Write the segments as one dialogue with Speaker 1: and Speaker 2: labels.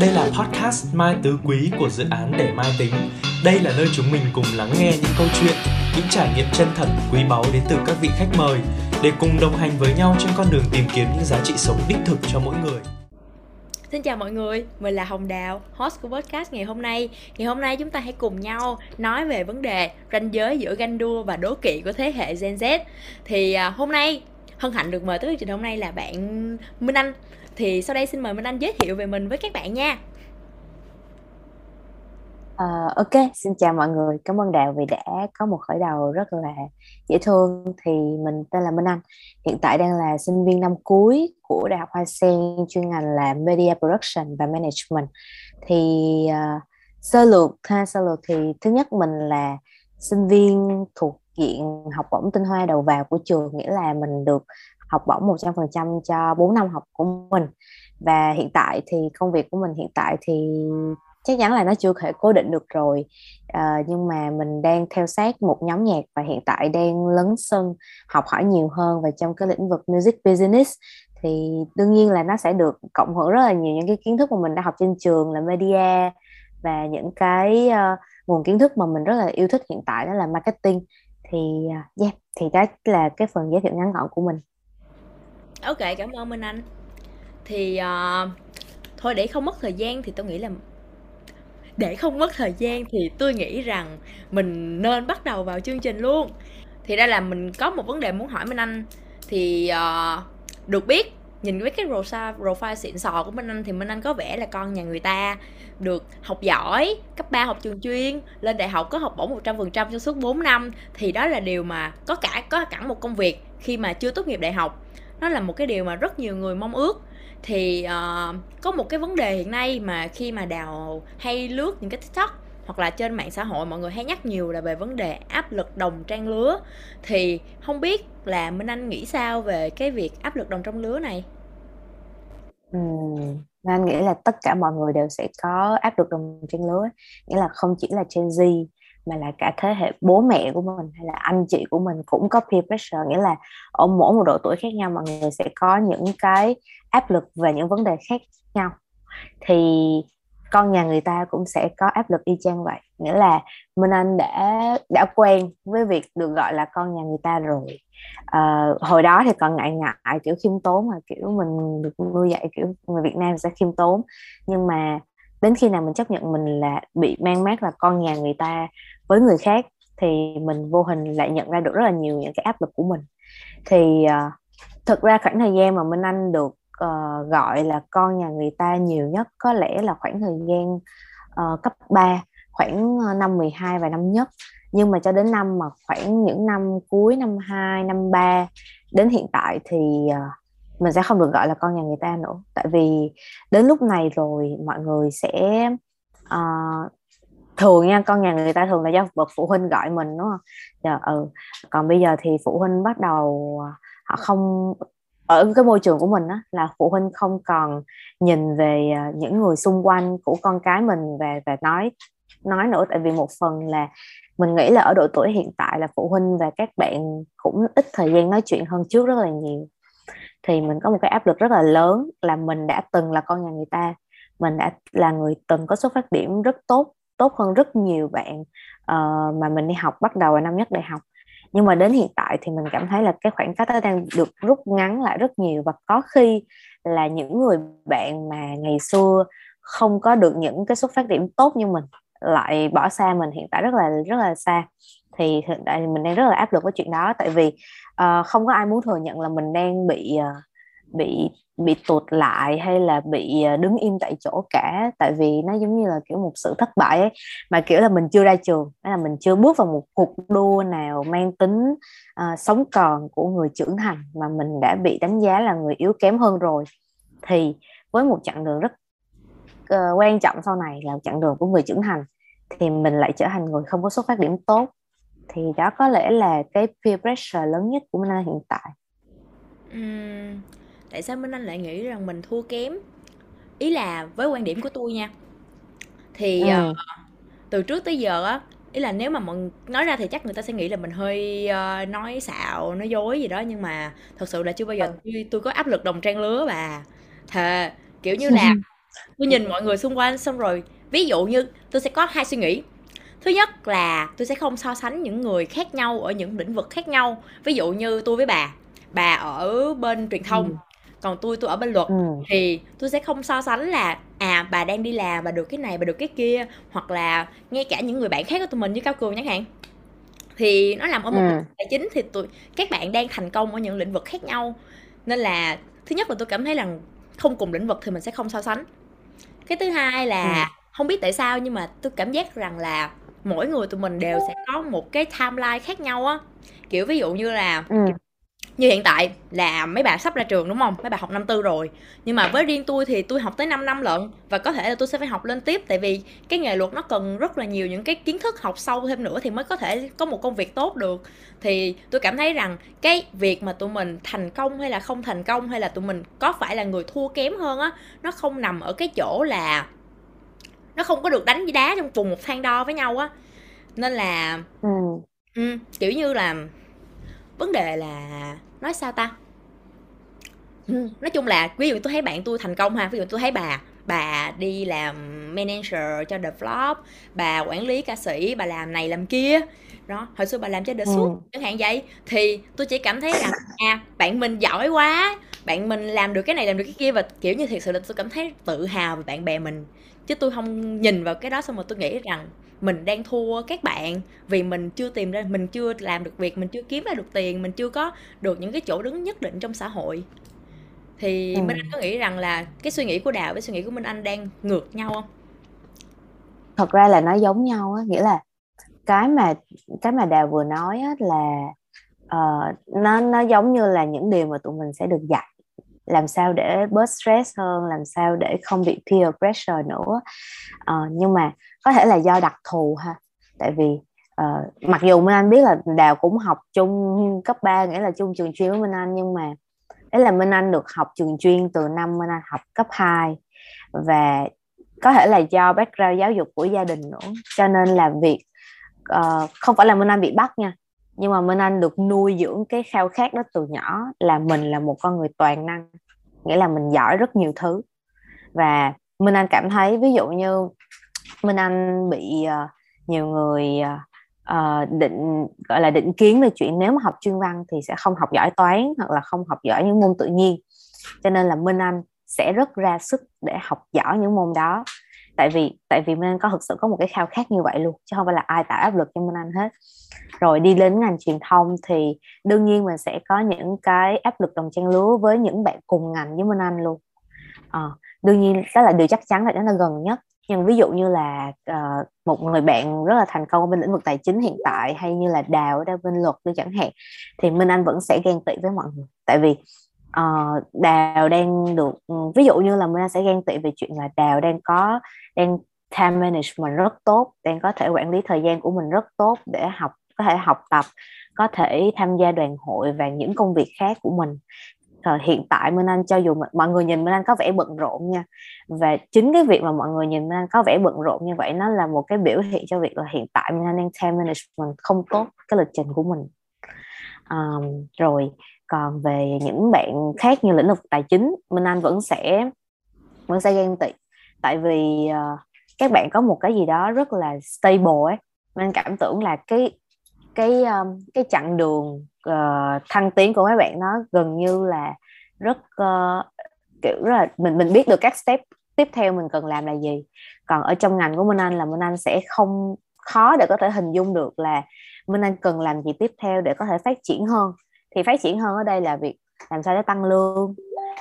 Speaker 1: Đây là podcast Mai Tứ Quý của dự án Để Mai Tính. Đây là nơi chúng mình cùng lắng nghe những câu chuyện, những trải nghiệm chân thật, quý báu đến từ các vị khách mời để cùng đồng hành với nhau trên con đường tìm kiếm những giá trị sống đích thực cho mỗi người.
Speaker 2: Xin chào mọi người, mình là Hồng Đào, host của podcast ngày hôm nay. Ngày hôm nay chúng ta hãy cùng nhau nói về vấn đề ranh giới giữa ganh đua và đố kỵ của thế hệ Gen Z. Thì à, hôm nay hân hạnh được mời tới chương trình hôm nay là bạn Minh Anh. Thì sau đây xin mời Minh Anh giới thiệu về mình với các bạn nha.
Speaker 3: Uh, ok, xin chào mọi người. Cảm ơn Đào vì đã có một khởi đầu rất là dễ thương. Thì mình tên là Minh Anh. Hiện tại đang là sinh viên năm cuối của Đại học Hoa Sen, chuyên ngành là Media Production và Management. Thì uh, sơ lược ha, sơ lược thì thứ nhất mình là sinh viên thuộc diện học bổng tinh hoa đầu vào của trường, nghĩa là mình được học bổng 100% cho 4 năm học của mình. Và hiện tại thì công việc của mình hiện tại thì chắc chắn là nó chưa thể cố định được rồi. À, nhưng mà mình đang theo sát một nhóm nhạc và hiện tại đang lấn sân học hỏi nhiều hơn về trong cái lĩnh vực music business. Thì đương nhiên là nó sẽ được cộng hưởng rất là nhiều những cái kiến thức mà mình đã học trên trường là media và những cái uh, nguồn kiến thức mà mình rất là yêu thích hiện tại đó là marketing. Thì uh, yeah thì đó là cái phần giới thiệu ngắn gọn của mình
Speaker 2: ok cảm ơn minh anh. Thì uh, thôi để không mất thời gian thì tôi nghĩ là để không mất thời gian thì tôi nghĩ rằng mình nên bắt đầu vào chương trình luôn. Thì đây là mình có một vấn đề muốn hỏi minh anh. Thì uh, được biết nhìn với cái profile, profile xịn sò của Minh Anh thì Minh Anh có vẻ là con nhà người ta được học giỏi, cấp 3 học trường chuyên, lên đại học có học bổng 100% trong suốt 4 năm. Thì đó là điều mà có cả có cả một công việc khi mà chưa tốt nghiệp đại học. Nó là một cái điều mà rất nhiều người mong ước. Thì uh, có một cái vấn đề hiện nay mà khi mà đào hay lướt những cái tiktok hoặc là trên mạng xã hội mọi người hay nhắc nhiều là về vấn đề áp lực đồng trang lứa. Thì không biết là minh anh nghĩ sao về cái việc áp lực đồng trang lứa này?
Speaker 3: Ừ, anh nghĩ là tất cả mọi người đều sẽ có áp lực đồng trang lứa nghĩa là không chỉ là Gen Z mà là cả thế hệ bố mẹ của mình hay là anh chị của mình cũng có peer pressure nghĩa là ở mỗi một độ tuổi khác nhau mọi người sẽ có những cái áp lực về những vấn đề khác nhau. Thì con nhà người ta cũng sẽ có áp lực y chang vậy nghĩa là Minh Anh đã đã quen với việc được gọi là con nhà người ta rồi. À, hồi đó thì còn ngại ngại kiểu khiêm tốn mà kiểu mình được nuôi dạy kiểu người Việt Nam sẽ khiêm tốn. Nhưng mà đến khi nào mình chấp nhận mình là bị mang mát là con nhà người ta với người khác thì mình vô hình lại nhận ra được rất là nhiều những cái áp lực của mình. Thì à, uh, thực ra khoảng thời gian mà Minh Anh được uh, gọi là con nhà người ta nhiều nhất có lẽ là khoảng thời gian uh, cấp 3 khoảng ờ, năm 12 và năm nhất. Nhưng mà cho đến năm mà khoảng những năm cuối năm 2 năm 3 đến hiện tại thì uh, mình sẽ không được gọi là con nhà người ta nữa. Tại vì đến lúc này rồi mọi người sẽ uh, thường nha con nhà người ta thường là do bậc phụ huynh gọi mình đúng không? Dạ, ừ. còn bây giờ thì phụ huynh bắt đầu à, họ không ở cái môi trường của mình á là phụ huynh không còn nhìn về à, những người xung quanh của con cái mình về về nói nói nữa. Tại vì một phần là mình nghĩ là ở độ tuổi hiện tại là phụ huynh và các bạn cũng ít thời gian nói chuyện hơn trước rất là nhiều. Thì mình có một cái áp lực rất là lớn là mình đã từng là con nhà người ta mình đã là người từng có xuất phát điểm rất tốt tốt hơn rất nhiều bạn uh, mà mình đi học bắt đầu ở năm nhất đại học. Nhưng mà đến hiện tại thì mình cảm thấy là cái khoảng cách đó đang được rút ngắn lại rất nhiều. Và có khi là những người bạn mà ngày xưa không có được những cái xuất phát điểm tốt như mình lại bỏ xa mình hiện tại rất là rất là xa. Thì hiện tại mình đang rất là áp lực với chuyện đó. Tại vì uh, không có ai muốn thừa nhận là mình đang bị uh, bị bị tụt lại hay là bị ờ, đứng im tại chỗ cả? Tại vì nó giống như là kiểu một sự thất bại ấy mà kiểu là mình chưa ra trường hay là mình chưa bước vào một cuộc đua nào mang tính uh, sống còn của người trưởng thành mà mình đã bị đánh giá là người yếu kém hơn rồi. Thì với một chặng đường rất uh, quan trọng sau này là chặng đường của người trưởng thành thì mình lại trở thành người không có xuất phát điểm tốt. Thì đó có lẽ là cái peer pressure lớn nhất của mình hiện tại.
Speaker 2: Uhm, tại sao minh anh lại nghĩ rằng mình thua kém ý là với quan điểm của tôi nha thì ừ. uh, từ trước tới giờ á ý là nếu mà mọi nói ra thì chắc người ta sẽ nghĩ là mình hơi uh, nói xạo nói dối gì đó nhưng mà thật sự là chưa bao giờ ừ. tôi, tôi có áp lực đồng trang lứa và thề kiểu như là tôi nhìn mọi người xung quanh xong rồi ví dụ như tôi sẽ có hai suy nghĩ thứ nhất là tôi sẽ không so sánh những người khác nhau ở những lĩnh vực khác nhau ví dụ như tôi với bà bà ở bên truyền thông ừ. Còn tôi tôi ở bên luật ừ. thì tôi sẽ không so sánh là à bà đang đi làm bà được cái này bà được cái kia hoặc là ngay cả những người bạn khác của tụi mình như cao cường chẳng hạn thì nó làm ở một ừ. tài chính thì tụi các bạn đang thành công ở những lĩnh vực khác nhau nên là thứ nhất là tôi cảm thấy rằng không cùng lĩnh vực thì mình sẽ không so sánh cái thứ hai là ừ. không biết tại sao nhưng mà tôi cảm giác rằng là mỗi người tụi mình đều sẽ có một cái timeline khác nhau á kiểu ví dụ như là ừ. Như hiện tại là mấy bạn sắp ra trường đúng không? Mấy bạn học năm tư rồi. Nhưng mà với riêng tôi thì tôi học tới 5 năm lận. Và có thể là tôi sẽ phải học lên tiếp. Tại vì cái nghề luật nó cần rất là nhiều những cái kiến thức học sâu thêm nữa thì mới có thể có một công việc tốt được. Thì tôi cảm thấy rằng cái việc mà tụi mình thành công hay là không thành công hay là tụi mình có phải là người thua kém hơn á nó không nằm ở cái chỗ là nó không có được đánh với đá trong cùng một thang đo với nhau á. Nên là ừ. Ừ, kiểu như là vấn đề là nói sao ta? Ừ, nói chung là ví dụ tôi thấy bạn tôi thành công ha ví dụ tôi thấy bà bà đi làm manager cho The Flop bà quản lý ca sĩ bà làm này làm kia. Đó hồi xưa bà làm cho The Suit ừ. chẳng hạn vậy. Thì tôi chỉ cảm thấy rằng à bạn mình giỏi quá bạn mình làm được cái này làm được cái kia và kiểu như thiệt sự là tôi cảm thấy tự hào về bạn bè mình. Chứ tôi không nhìn vào cái đó xong rồi tôi nghĩ rằng mình đang thua các bạn vì mình chưa tìm ra mình chưa làm được việc mình chưa kiếm ra được tiền mình chưa có được những cái chỗ đứng nhất định trong xã hội. Thì ừ. minh anh có nghĩ rằng là cái suy nghĩ của đào với suy nghĩ của minh anh đang ngược nhau không?
Speaker 3: Thật ra là nó giống nhau á nghĩa là cái mà cái mà đào vừa nói á là uh, nó nó giống như là những điều mà tụi mình sẽ được dạy. Làm sao để bớt stress hơn làm sao để không bị peer pressure nữa. Uh, nhưng mà có thể là do đặc thù ha. Tại vì uh, mặc dù Minh Anh biết là Đào cũng học chung cấp 3 nghĩa là chung trường chuyên với Minh Anh nhưng mà đấy là Minh Anh được học trường chuyên từ năm Minh Anh học cấp 2 và có thể là do background giáo dục của gia đình nữa. Cho nên là việc uh, không phải là Minh Anh bị bắt nha nhưng mà Minh Anh được nuôi dưỡng cái khao khát đó từ nhỏ là mình là một con người toàn năng nghĩa là mình giỏi rất nhiều thứ. Và Minh Anh cảm thấy ví dụ như Minh Anh bị uh, nhiều người uh, định gọi là định kiến về chuyện nếu mà học chuyên văn thì sẽ không học giỏi toán hoặc là không học giỏi những môn tự nhiên. Cho nên là Minh Anh sẽ rất ra sức để học giỏi những môn đó. Tại vì tại vì Minh Anh có thực sự có một cái khao khát như vậy luôn chứ không phải là ai tạo áp lực cho Minh Anh hết. Rồi đi đến ngành truyền thông thì đương nhiên mình sẽ có những cái áp lực đồng trang lứa với những bạn cùng ngành với Minh Anh luôn. À, đương nhiên đó là điều chắc chắn là đó là gần nhất nhưng ví dụ như là uh, một người bạn rất là thành công bên lĩnh vực tài chính hiện tại hay như là đào ở bên luật đi chẳng hạn thì minh anh vẫn sẽ ghen tị với mọi người. Tại vì uh, đào đang được ừ, ví dụ như là minh anh sẽ ghen tị về chuyện là đào đang có đang time management rất tốt đang có thể quản lý thời gian của mình rất tốt để học có thể học tập có thể tham gia đoàn hội và những công việc khác của mình. Thời hiện tại Minh Anh cho dù mọi người nhìn Minh Anh có vẻ bận rộn nha. Và chính cái việc mà mọi người nhìn Minh Anh có vẻ bận rộn như vậy nó là một cái biểu hiện cho việc là hiện tại Minh Anh đang time management không tốt cái lịch trình của mình. Um, rồi còn về những bạn khác như lĩnh vực tài chính Minh Anh vẫn sẽ vẫn sẽ ghen tị. Tại vì uh, các bạn có một cái gì đó rất là stable ấy. Minh Anh cảm tưởng là cái cái um, cái chặng đường uh, thăng tiến của mấy bạn nó gần như là rất uh, kiểu rất là mình mình biết được các step tiếp theo mình cần làm là gì. Còn ở trong ngành của Minh Anh là Minh Anh sẽ không khó để có thể hình dung được là Minh Anh cần làm gì tiếp theo để có thể phát triển hơn. Thì phát triển hơn ở đây là việc làm sao để tăng lương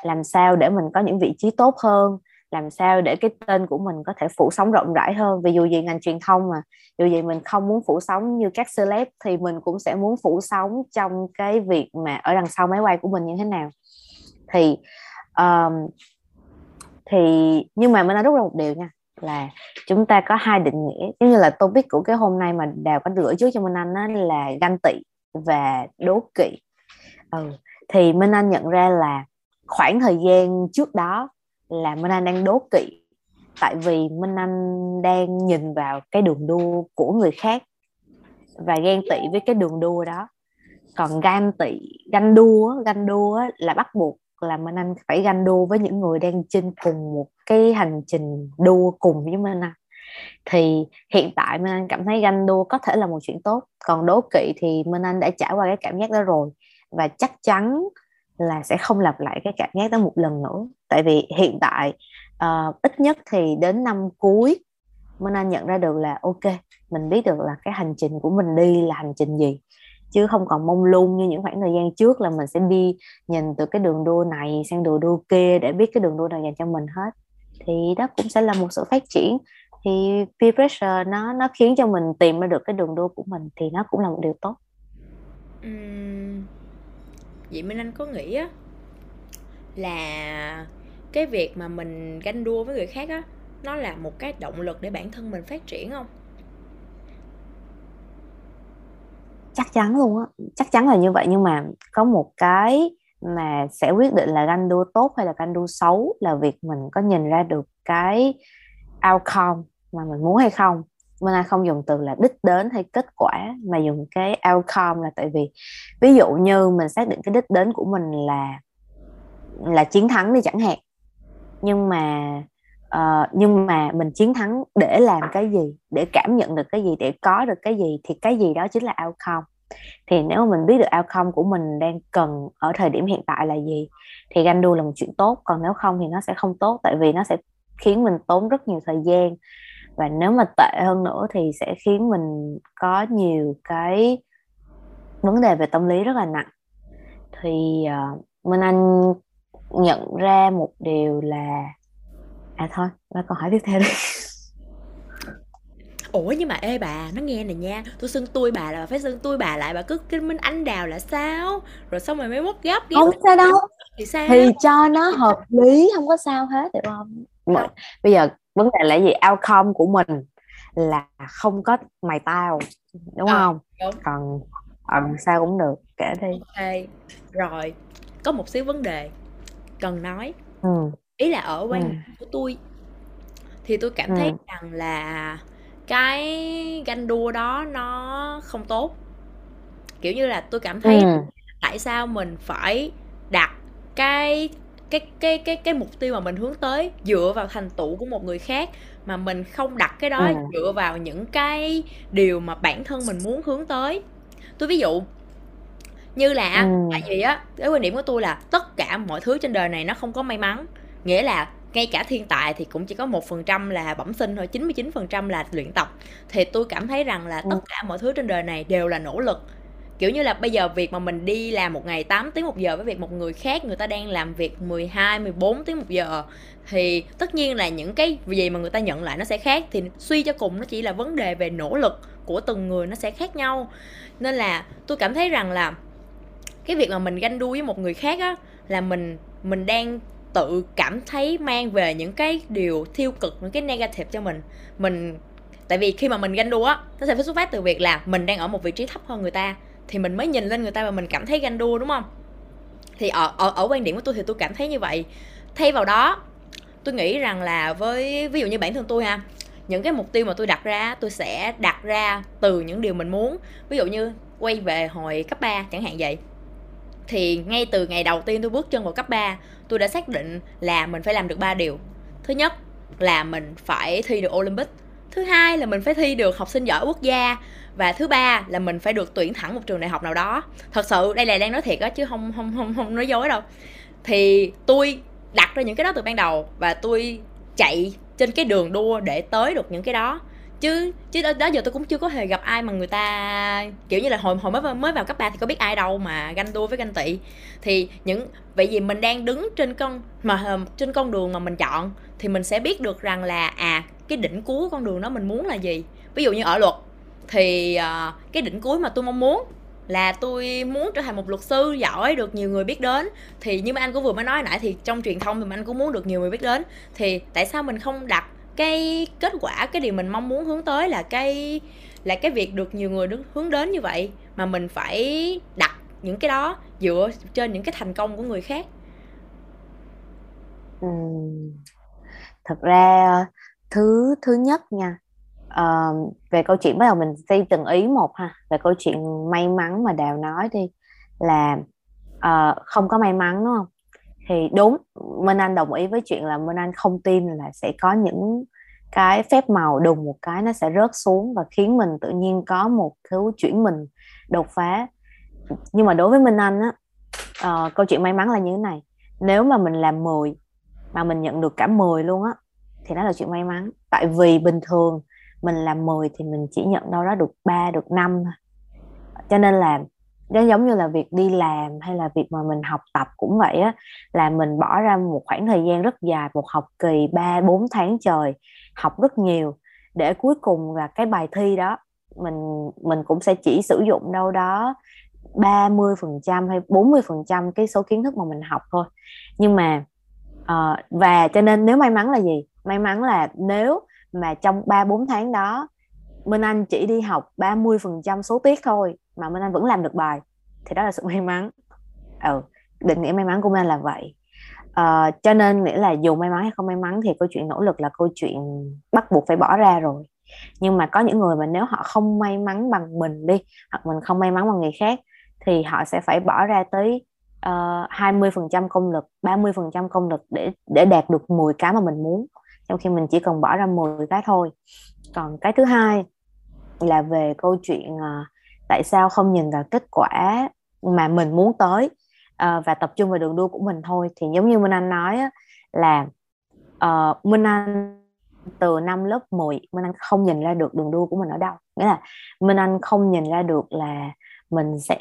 Speaker 3: làm sao để mình có những vị trí tốt hơn làm sao để cái tên của mình có thể phủ sóng rộng rãi hơn? Vì dù gì ngành truyền thông mà dù gì mình không muốn phủ sóng như các celeb thì mình cũng sẽ muốn phủ sóng trong cái việc mà ở đằng sau máy quay của mình như thế nào. Thì um, thì nhưng mà mình đã rút ra một điều nha là chúng ta có hai định nghĩa. Giống như là topic của cái hôm nay mà đào có rửa trước cho minh anh đó là ganh tị và đố kỵ. Ừ. thì minh anh nhận ra là khoảng thời gian trước đó là Minh Anh đang đố kỵ. Tại vì Minh Anh đang nhìn vào cái đường đua của người khác và ghen tị với cái đường đua đó. Còn ganh tị, ganh đua ganh đua là bắt buộc là Minh Anh phải ganh đua với những người đang trên cùng một cái hành trình đua cùng với Minh Anh. Thì hiện tại Minh Anh cảm thấy ganh đua có thể là một chuyện tốt, còn đố kỵ thì Minh Anh đã trải qua cái cảm giác đó rồi. Và chắc chắn là sẽ không lặp lại cái cảm giác đó một lần nữa. Tại vì hiện tại uh, ít nhất thì đến năm cuối Minh Anh nhận ra được là ok mình biết được là cái hành trình của mình đi là hành trình gì. Chứ không còn mông lung như những khoảng thời gian trước là mình sẽ đi nhìn từ cái đường đua này sang đường đua kia để biết cái đường đua nào dành cho mình hết. Thì đó cũng sẽ là một sự phát triển. Thì peer pressure nó nó khiến cho mình tìm ra được cái đường đua của mình thì nó cũng là một điều tốt.
Speaker 2: Uhm, vậy Minh Anh có nghĩ á, là cái việc mà mình ganh đua với người khác á, nó là một cái động lực để bản thân mình phát triển không?
Speaker 3: Chắc chắn luôn á, chắc chắn là như vậy. Nhưng mà có một cái mà sẽ quyết định là ganh đua tốt hay là ganh đua xấu là việc mình có nhìn ra được cái outcome mà mình muốn hay không mình Anh không dùng từ là đích đến hay kết quả mà dùng cái outcome là tại vì ví dụ như mình xác định cái đích đến của mình là là chiến thắng đi chẳng hạn. Nhưng mà uh, nhưng mà mình chiến thắng để làm cái gì để cảm nhận được cái gì để có được cái gì thì cái gì đó chính là outcome. Thì nếu mà mình biết được outcome của mình đang cần ở thời điểm hiện tại là gì thì ganh đua là một chuyện tốt. Còn nếu không thì nó sẽ không tốt tại vì nó sẽ khiến mình tốn rất nhiều thời gian và nếu mà tệ hơn nữa thì sẽ khiến mình có nhiều cái vấn đề về tâm lý rất là nặng. Thì uh, Minh Anh nhận ra một điều là à thôi ba câu hỏi tiếp theo đi.
Speaker 2: Ủa nhưng mà ê bà nó nghe này nha. Tôi xưng tôi bà là bà phải xưng tôi bà lại. Bà cứ kinh minh anh đào là sao? Rồi xong rồi mới mất gấp
Speaker 3: không sao đâu.
Speaker 2: Thì sao?
Speaker 3: Thì cho nó hợp lý không có sao hết được không. bây giờ vấn đề là gì outcome của mình là không có mày tao đúng à, không đúng. còn còn sao cũng được kể đi
Speaker 2: ok rồi có một xíu vấn đề cần nói ừ. ý là ở quan ừ. của tôi thì tôi cảm ừ. thấy rằng là cái ganh đua đó nó không tốt kiểu như là tôi cảm thấy ừ. tại sao mình phải đặt cái cái cái cái cái mục tiêu mà mình hướng tới dựa vào thành tựu của một người khác mà mình không đặt cái đó ừ. dựa vào những cái điều mà bản thân mình muốn hướng tới tôi ví dụ như là ừ. tại vì á cái quan điểm của tôi là tất cả mọi thứ trên đời này nó không có may mắn nghĩa là ngay cả thiên tài thì cũng chỉ có một phần trăm là bẩm sinh thôi 99 phần trăm là luyện tập thì tôi cảm thấy rằng là tất ừ. cả mọi thứ trên đời này đều là nỗ lực kiểu như là bây giờ việc mà mình đi làm một ngày 8 tiếng một giờ với việc một người khác, người ta đang làm việc 12 14 tiếng một giờ, thì tất nhiên là những cái gì mà người ta nhận lại nó sẽ khác. Thì suy cho cùng nó chỉ là vấn đề về nỗ lực của từng người nó sẽ khác nhau. Nên là tôi cảm thấy rằng là cái việc mà mình ganh đua với một người khác á, là mình mình đang tự cảm thấy mang về những cái điều tiêu cực, những cái negative cho mình. Mình, tại vì khi mà mình ganh đua á, nó sẽ phải xuất phát từ việc là mình đang ở một vị trí thấp hơn người ta thì mình mới nhìn lên người ta và mình cảm thấy ganh đua đúng không? Thì ở ở, ở quan điểm của tôi thì tôi cảm thấy như vậy. Thay vào đó tôi nghĩ rằng là với ví dụ như bản thân tôi ha những cái mục tiêu mà tôi đặt ra tôi sẽ đặt ra từ những điều mình muốn. Ví dụ như quay về hồi cấp 3 chẳng hạn vậy. Thì ngay từ ngày đầu tiên tôi bước chân vào cấp 3 tôi đã xác định là mình phải làm được ba điều. Thứ nhất là mình phải thi được olympic thứ hai là mình phải thi được học sinh giỏi quốc gia. Và thứ ba là mình phải được tuyển thẳng một trường đại học nào đó. Thật sự đây là đang nói thiệt á chứ không không không không nói dối đâu. Thì tôi đặt ra những cái đó từ ban đầu và tôi chạy trên cái đường đua để tới được những cái đó. Chứ chứ đó, đó giờ tôi cũng chưa có hề gặp ai mà người ta kiểu như là hồi hồi mới mới vào cấp 3 thì có biết ai đâu mà ganh đua với ganh tị. Thì những vậy vì mình đang đứng trên con mà trên con đường mà mình chọn thì mình sẽ biết được rằng là à cái đỉnh cuối con đường đó mình muốn là gì? Ví dụ như ở luật thì uh, cái đỉnh cuối mà tôi mong muốn là tôi muốn trở thành một luật sư giỏi được nhiều người biết đến. Thì như mà anh cũng vừa mới nói nãy thì trong truyền thông thì anh cũng muốn được nhiều người biết đến. Thì tại sao mình không đặt cái kết quả cái điều mình mong muốn hướng tới là cái là cái việc được nhiều người hướng đến như vậy? Mà mình phải đặt những cái đó dựa trên những cái thành công của người khác.
Speaker 3: Ừ. thật ra thứ thứ nhất nha. Uh, về câu chuyện bắt đầu mình xây từng ý một ha. Về câu chuyện may mắn mà đào nói đi là uh, không có may mắn đúng không? Thì đúng Minh Anh đồng ý với chuyện là Minh Anh không tin là sẽ có những cái phép màu đùng một cái nó sẽ rớt xuống và khiến mình tự nhiên có một thứ chuyển mình đột phá. Nhưng mà đối với Minh Anh á uh, câu chuyện may mắn là như thế này. Nếu mà mình làm 10 mà mình nhận được cả 10 luôn á thì đó là chuyện may mắn. Tại vì bình thường mình làm 10 thì mình chỉ nhận đâu đó được 3 được 5 cho nên là nó giống như là việc đi làm hay là việc mà mình học tập cũng vậy á là mình bỏ ra một khoảng thời gian rất dài một học kỳ 3 4 tháng trời học rất nhiều để cuối cùng là cái bài thi đó mình mình cũng sẽ chỉ sử dụng đâu đó 30 phần trăm hay 40 phần trăm cái số kiến thức mà mình học thôi. Nhưng mà uh, và cho nên nếu may mắn là gì? May mắn là nếu mà trong 3 4 tháng đó Minh Anh chỉ đi học 30 phần trăm số tiết thôi mà Minh Anh vẫn làm được bài thì đó là sự may mắn. Ừ, định nghĩa may mắn của Minh Anh là vậy. Uh, cho nên nghĩa là dù may mắn hay không may mắn thì câu chuyện nỗ lực là câu chuyện bắt buộc phải bỏ ra rồi. Nhưng mà có những người mà nếu họ không may mắn bằng mình đi hoặc mình không may mắn bằng người khác thì họ sẽ phải bỏ ra tới ờ, uh, 20% công lực 30% công lực để để đạt được 10 cái mà mình muốn trong khi mình chỉ cần bỏ ra 10 cái thôi. Còn cái thứ hai là về câu chuyện uh, tại sao không nhìn vào kết quả mà mình muốn tới uh, và tập trung vào đường đua của mình thôi. Thì giống như Minh Anh nói á, là uh, Minh Anh từ năm lớp 10 Minh Anh không nhìn ra được đường đua của mình ở đâu. Nghĩa là Minh Anh không nhìn ra được là mình sẽ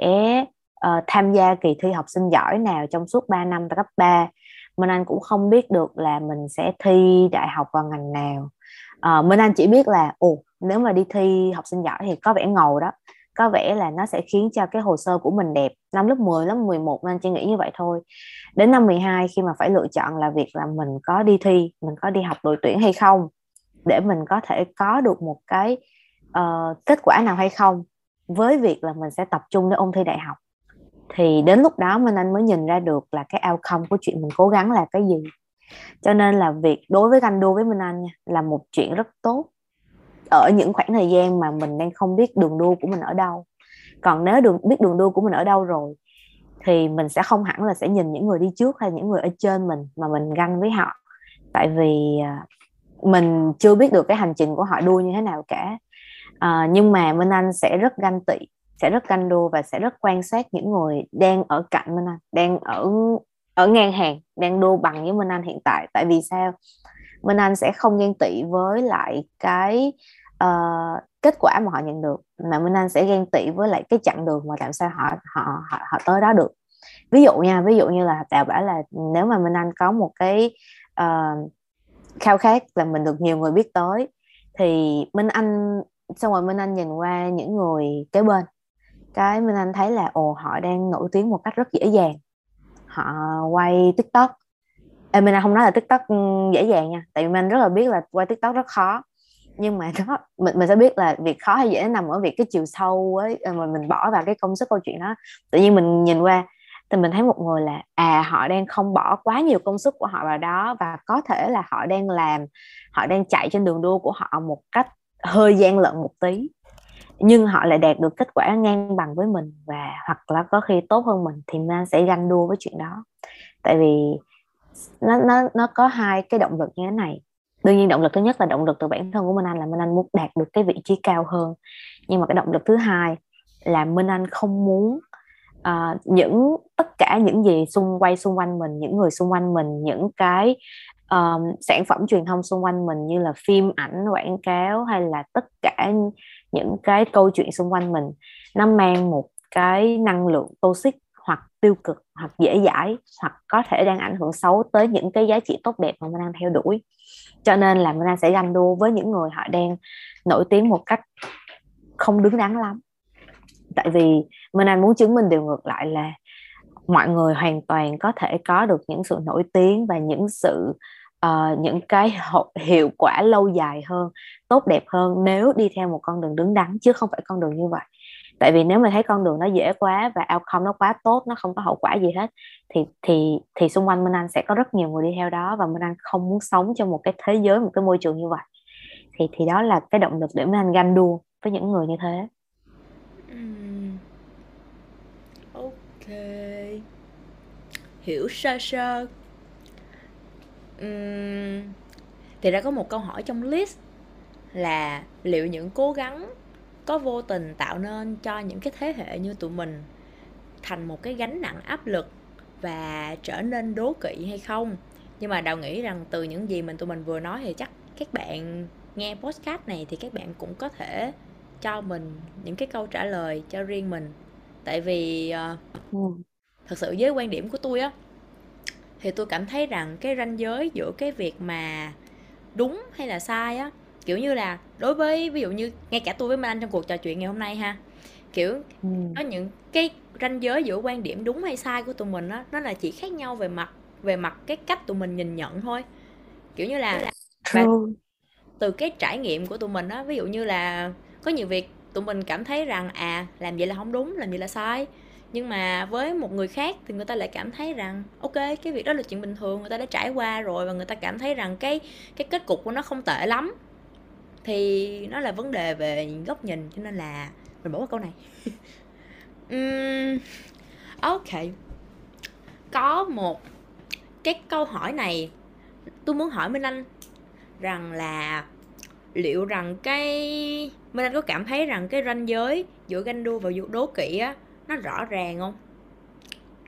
Speaker 3: uh, tham gia kỳ thi học sinh giỏi nào trong suốt 3 năm tại cấp 3 Minh Anh cũng không biết được là mình sẽ thi đại học vào ngành nào. À, Minh Anh chỉ biết là ồ nếu mà đi thi học sinh giỏi thì có vẻ ngầu đó. Có vẻ là nó sẽ khiến cho cái hồ sơ của mình đẹp. Năm lớp 10, lớp 11 nên chỉ nghĩ như vậy thôi. Đến năm 12 khi mà phải lựa chọn là việc là mình có đi thi mình có đi học đội tuyển hay không để mình có thể có được một cái uh, kết quả nào hay không với việc là mình sẽ tập trung để ôn thi đại học thì đến lúc đó mình anh mới nhìn ra được là cái outcome của chuyện mình cố gắng là cái gì. Cho nên là việc đối với ganh đua với Minh Anh nha, là một chuyện rất tốt. Ở những khoảng thời gian mà mình đang không biết đường đua của mình ở đâu. Còn nếu đường biết đường đua của mình ở đâu rồi thì mình sẽ không hẳn là sẽ nhìn những người đi trước hay những người ở trên mình mà mình ganh với họ. Tại vì à, mình chưa biết được cái hành trình của họ đua như thế nào cả. À, nhưng mà Minh Anh sẽ rất ganh tị sẽ rất canh đua và sẽ rất quan sát những người đang ở cạnh Minh Anh đang ở ở ngang hàng đang đua bằng với Minh Anh hiện tại. Tại vì sao? Minh Anh sẽ không ghen tị với lại cái uh, kết quả mà họ nhận được mà Minh Anh sẽ ghen tị với lại cái chặng đường mà làm sao họ họ họ, họ tới đó được. Ví dụ nha ví dụ như là Đào bảo là nếu mà Minh Anh có một cái uh, khao khát là mình được nhiều người biết tới thì Minh Anh xong rồi Minh Anh nhìn qua những người kế bên cái Minh Anh thấy là ồ họ đang nổi tiếng một cách rất dễ dàng. Họ quay tiktok. Ê, mình không nói là tiktok ừ, dễ dàng nha tại vì mình rất là biết là quay tiktok rất khó. Nhưng mà đó mình mình sẽ biết là việc khó hay dễ nằm ở việc cái chiều sâu ấy ờ, mà mình bỏ vào cái công sức câu chuyện đó. Tự nhiên mình nhìn qua thì mình thấy một người là à họ đang không bỏ quá nhiều công sức của họ vào đó và có thể là họ đang làm họ đang chạy trên đường đua của họ một cách hơi gian lận một tí nhưng họ lại đạt được kết quả ngang bằng với mình và hoặc là có khi tốt hơn mình thì mình sẽ ganh đua với chuyện đó. Tại vì nó nó nó có hai cái động lực như thế này. Đương nhiên động lực thứ nhất là động lực từ bản thân của Minh Anh là Minh Anh muốn đạt được cái vị trí cao hơn. Nhưng mà cái động lực thứ hai là Minh Anh không muốn uh, những tất cả những gì xung quay xung quanh mình những người xung quanh mình những cái um, sản phẩm truyền thông xung quanh mình như là phim ảnh quảng cáo hay là tất cả những cái câu chuyện xung quanh mình. Nó mang một cái năng lượng toxic hoặc tiêu cực hoặc dễ dãi hoặc có thể đang ảnh hưởng xấu tới những cái giá trị tốt đẹp mà mình đang theo đuổi. Cho nên là mình đang sẽ ganh đua với những người họ đang nổi tiếng một cách không đứng đắn lắm. Tại vì mình đang muốn chứng minh điều ngược lại là mọi người hoàn toàn có thể có được những sự nổi tiếng và những sự uh, những cái hiệu quả lâu dài hơn tốt đẹp hơn nếu đi theo một con đường đứng đắn chứ không phải con đường như vậy. Tại vì nếu mà thấy con đường nó dễ quá và outcome nó quá tốt nó không có hậu quả gì hết thì thì thì xung quanh Minh Anh sẽ có rất nhiều người đi theo đó và Minh Anh không muốn sống trong một cái thế giới một cái môi trường như vậy. Thì thì đó là cái động lực để Minh Anh ganh đua với những người như thế.
Speaker 2: Ok. Hiểu sơ sơ uhm, thì ra có một câu hỏi trong list là liệu những cố gắng có vô tình tạo nên cho những cái thế hệ như tụi mình thành một cái gánh nặng áp lực và trở nên đố kỵ hay không? Nhưng mà đào nghĩ rằng từ những gì mình tụi mình vừa nói thì chắc các bạn nghe podcast này thì các bạn cũng có thể cho mình những cái câu trả lời cho riêng mình. Tại vì uh, thật sự với quan điểm của tôi á thì tôi cảm thấy rằng cái ranh giới giữa cái việc mà đúng hay là sai á kiểu như là đối với ví dụ như ngay cả tôi với Minh Anh trong cuộc trò chuyện ngày hôm nay ha kiểu ừ. có những cái ranh giới giữa quan điểm đúng hay sai của tụi mình á nó là chỉ khác nhau về mặt về mặt cái cách tụi mình nhìn nhận thôi. Kiểu như là bạn, từ cái trải nghiệm của tụi mình á ví dụ như là có nhiều việc tụi mình cảm thấy rằng à làm vậy là không đúng làm vậy là sai nhưng mà với một người khác thì người ta lại cảm thấy rằng ok cái việc đó là chuyện bình thường người ta đã trải qua rồi và người ta cảm thấy rằng cái cái kết cục của nó không tệ lắm. Thì nó là vấn đề về góc nhìn cho nên là mình bỏ qua câu này. Um, ok. Có một cái câu hỏi này tôi muốn hỏi minh anh rằng là liệu rằng cái minh anh có cảm thấy rằng cái ranh giới giữa ganh đua và đố kỵ á nó rõ ràng không?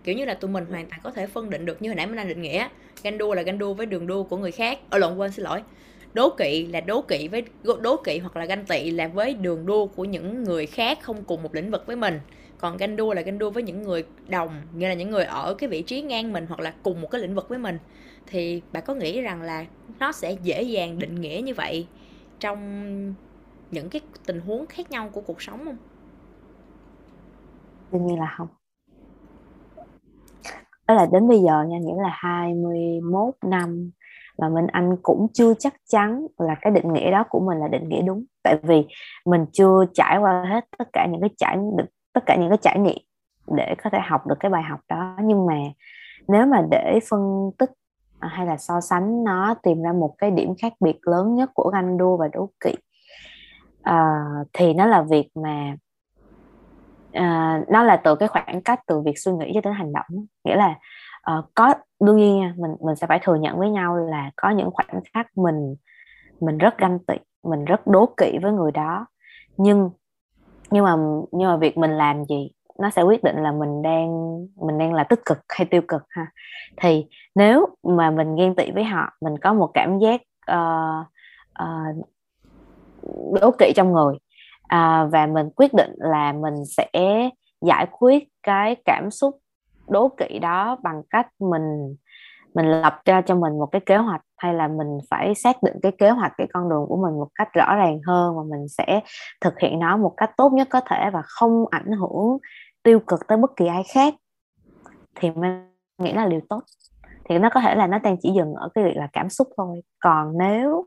Speaker 2: Kiểu như là tụi mình hoàn toàn có thể phân định được như hồi nãy mình đang định nghĩa. Ganh đua là ganh đua với đường đua của người khác. Ở lộn, quên, xin lỗi. Đố kỵ là đố kỵ với, đố kỵ hoặc là ganh tị là với đường đua của những người khác không cùng một lĩnh vực với mình. Còn ganh đua là ganh đua với những người đồng như là những người ở cái vị trí ngang mình hoặc là cùng một cái lĩnh vực với mình. Thì bà có nghĩ rằng là nó sẽ dễ dàng định nghĩa như vậy trong những cái tình huống khác nhau của cuộc sống không?
Speaker 3: Đương nhiên là không. Đó là đến bây giờ nha, nghĩa là 21 năm mà mình anh cũng chưa chắc chắn là cái định nghĩa đó của mình là định nghĩa đúng tại vì mình chưa trải qua hết tất cả những cái trải tất cả những cái trải nghiệm để có thể học được cái bài học đó nhưng mà nếu mà để phân tích à, hay là so sánh nó tìm ra một cái điểm khác biệt lớn nhất của ganh đua và đố kỵ à, thì nó là việc mà à, nó là từ cái khoảng cách từ việc suy nghĩ cho đến hành động nghĩa là uh, có đương nhiên nha mình mình sẽ phải thừa nhận với nhau là có những khoảnh khắc mình mình rất ganh tị mình rất đố kỵ với người đó. Nhưng nhưng mà nhưng mà việc mình làm gì nó sẽ quyết định là mình đang mình đang là tích cực hay tiêu cực ha. Thì nếu mà mình ghen tị với họ mình có một cảm giác uh, uh, đố kỵ trong người à, và mình quyết định là mình sẽ giải quyết cái cảm xúc đố kỵ đó bằng cách mình mình lập ra cho mình một cái kế hoạch hay là mình phải xác định cái kế hoạch cái con đường của mình một cách rõ ràng hơn và mình sẽ thực hiện nó một cách tốt nhất có thể và không ảnh hưởng tiêu cực tới bất kỳ ai khác thì mình nghĩ là điều tốt thì nó có thể là nó đang chỉ dừng ở cái việc là cảm xúc thôi. Còn nếu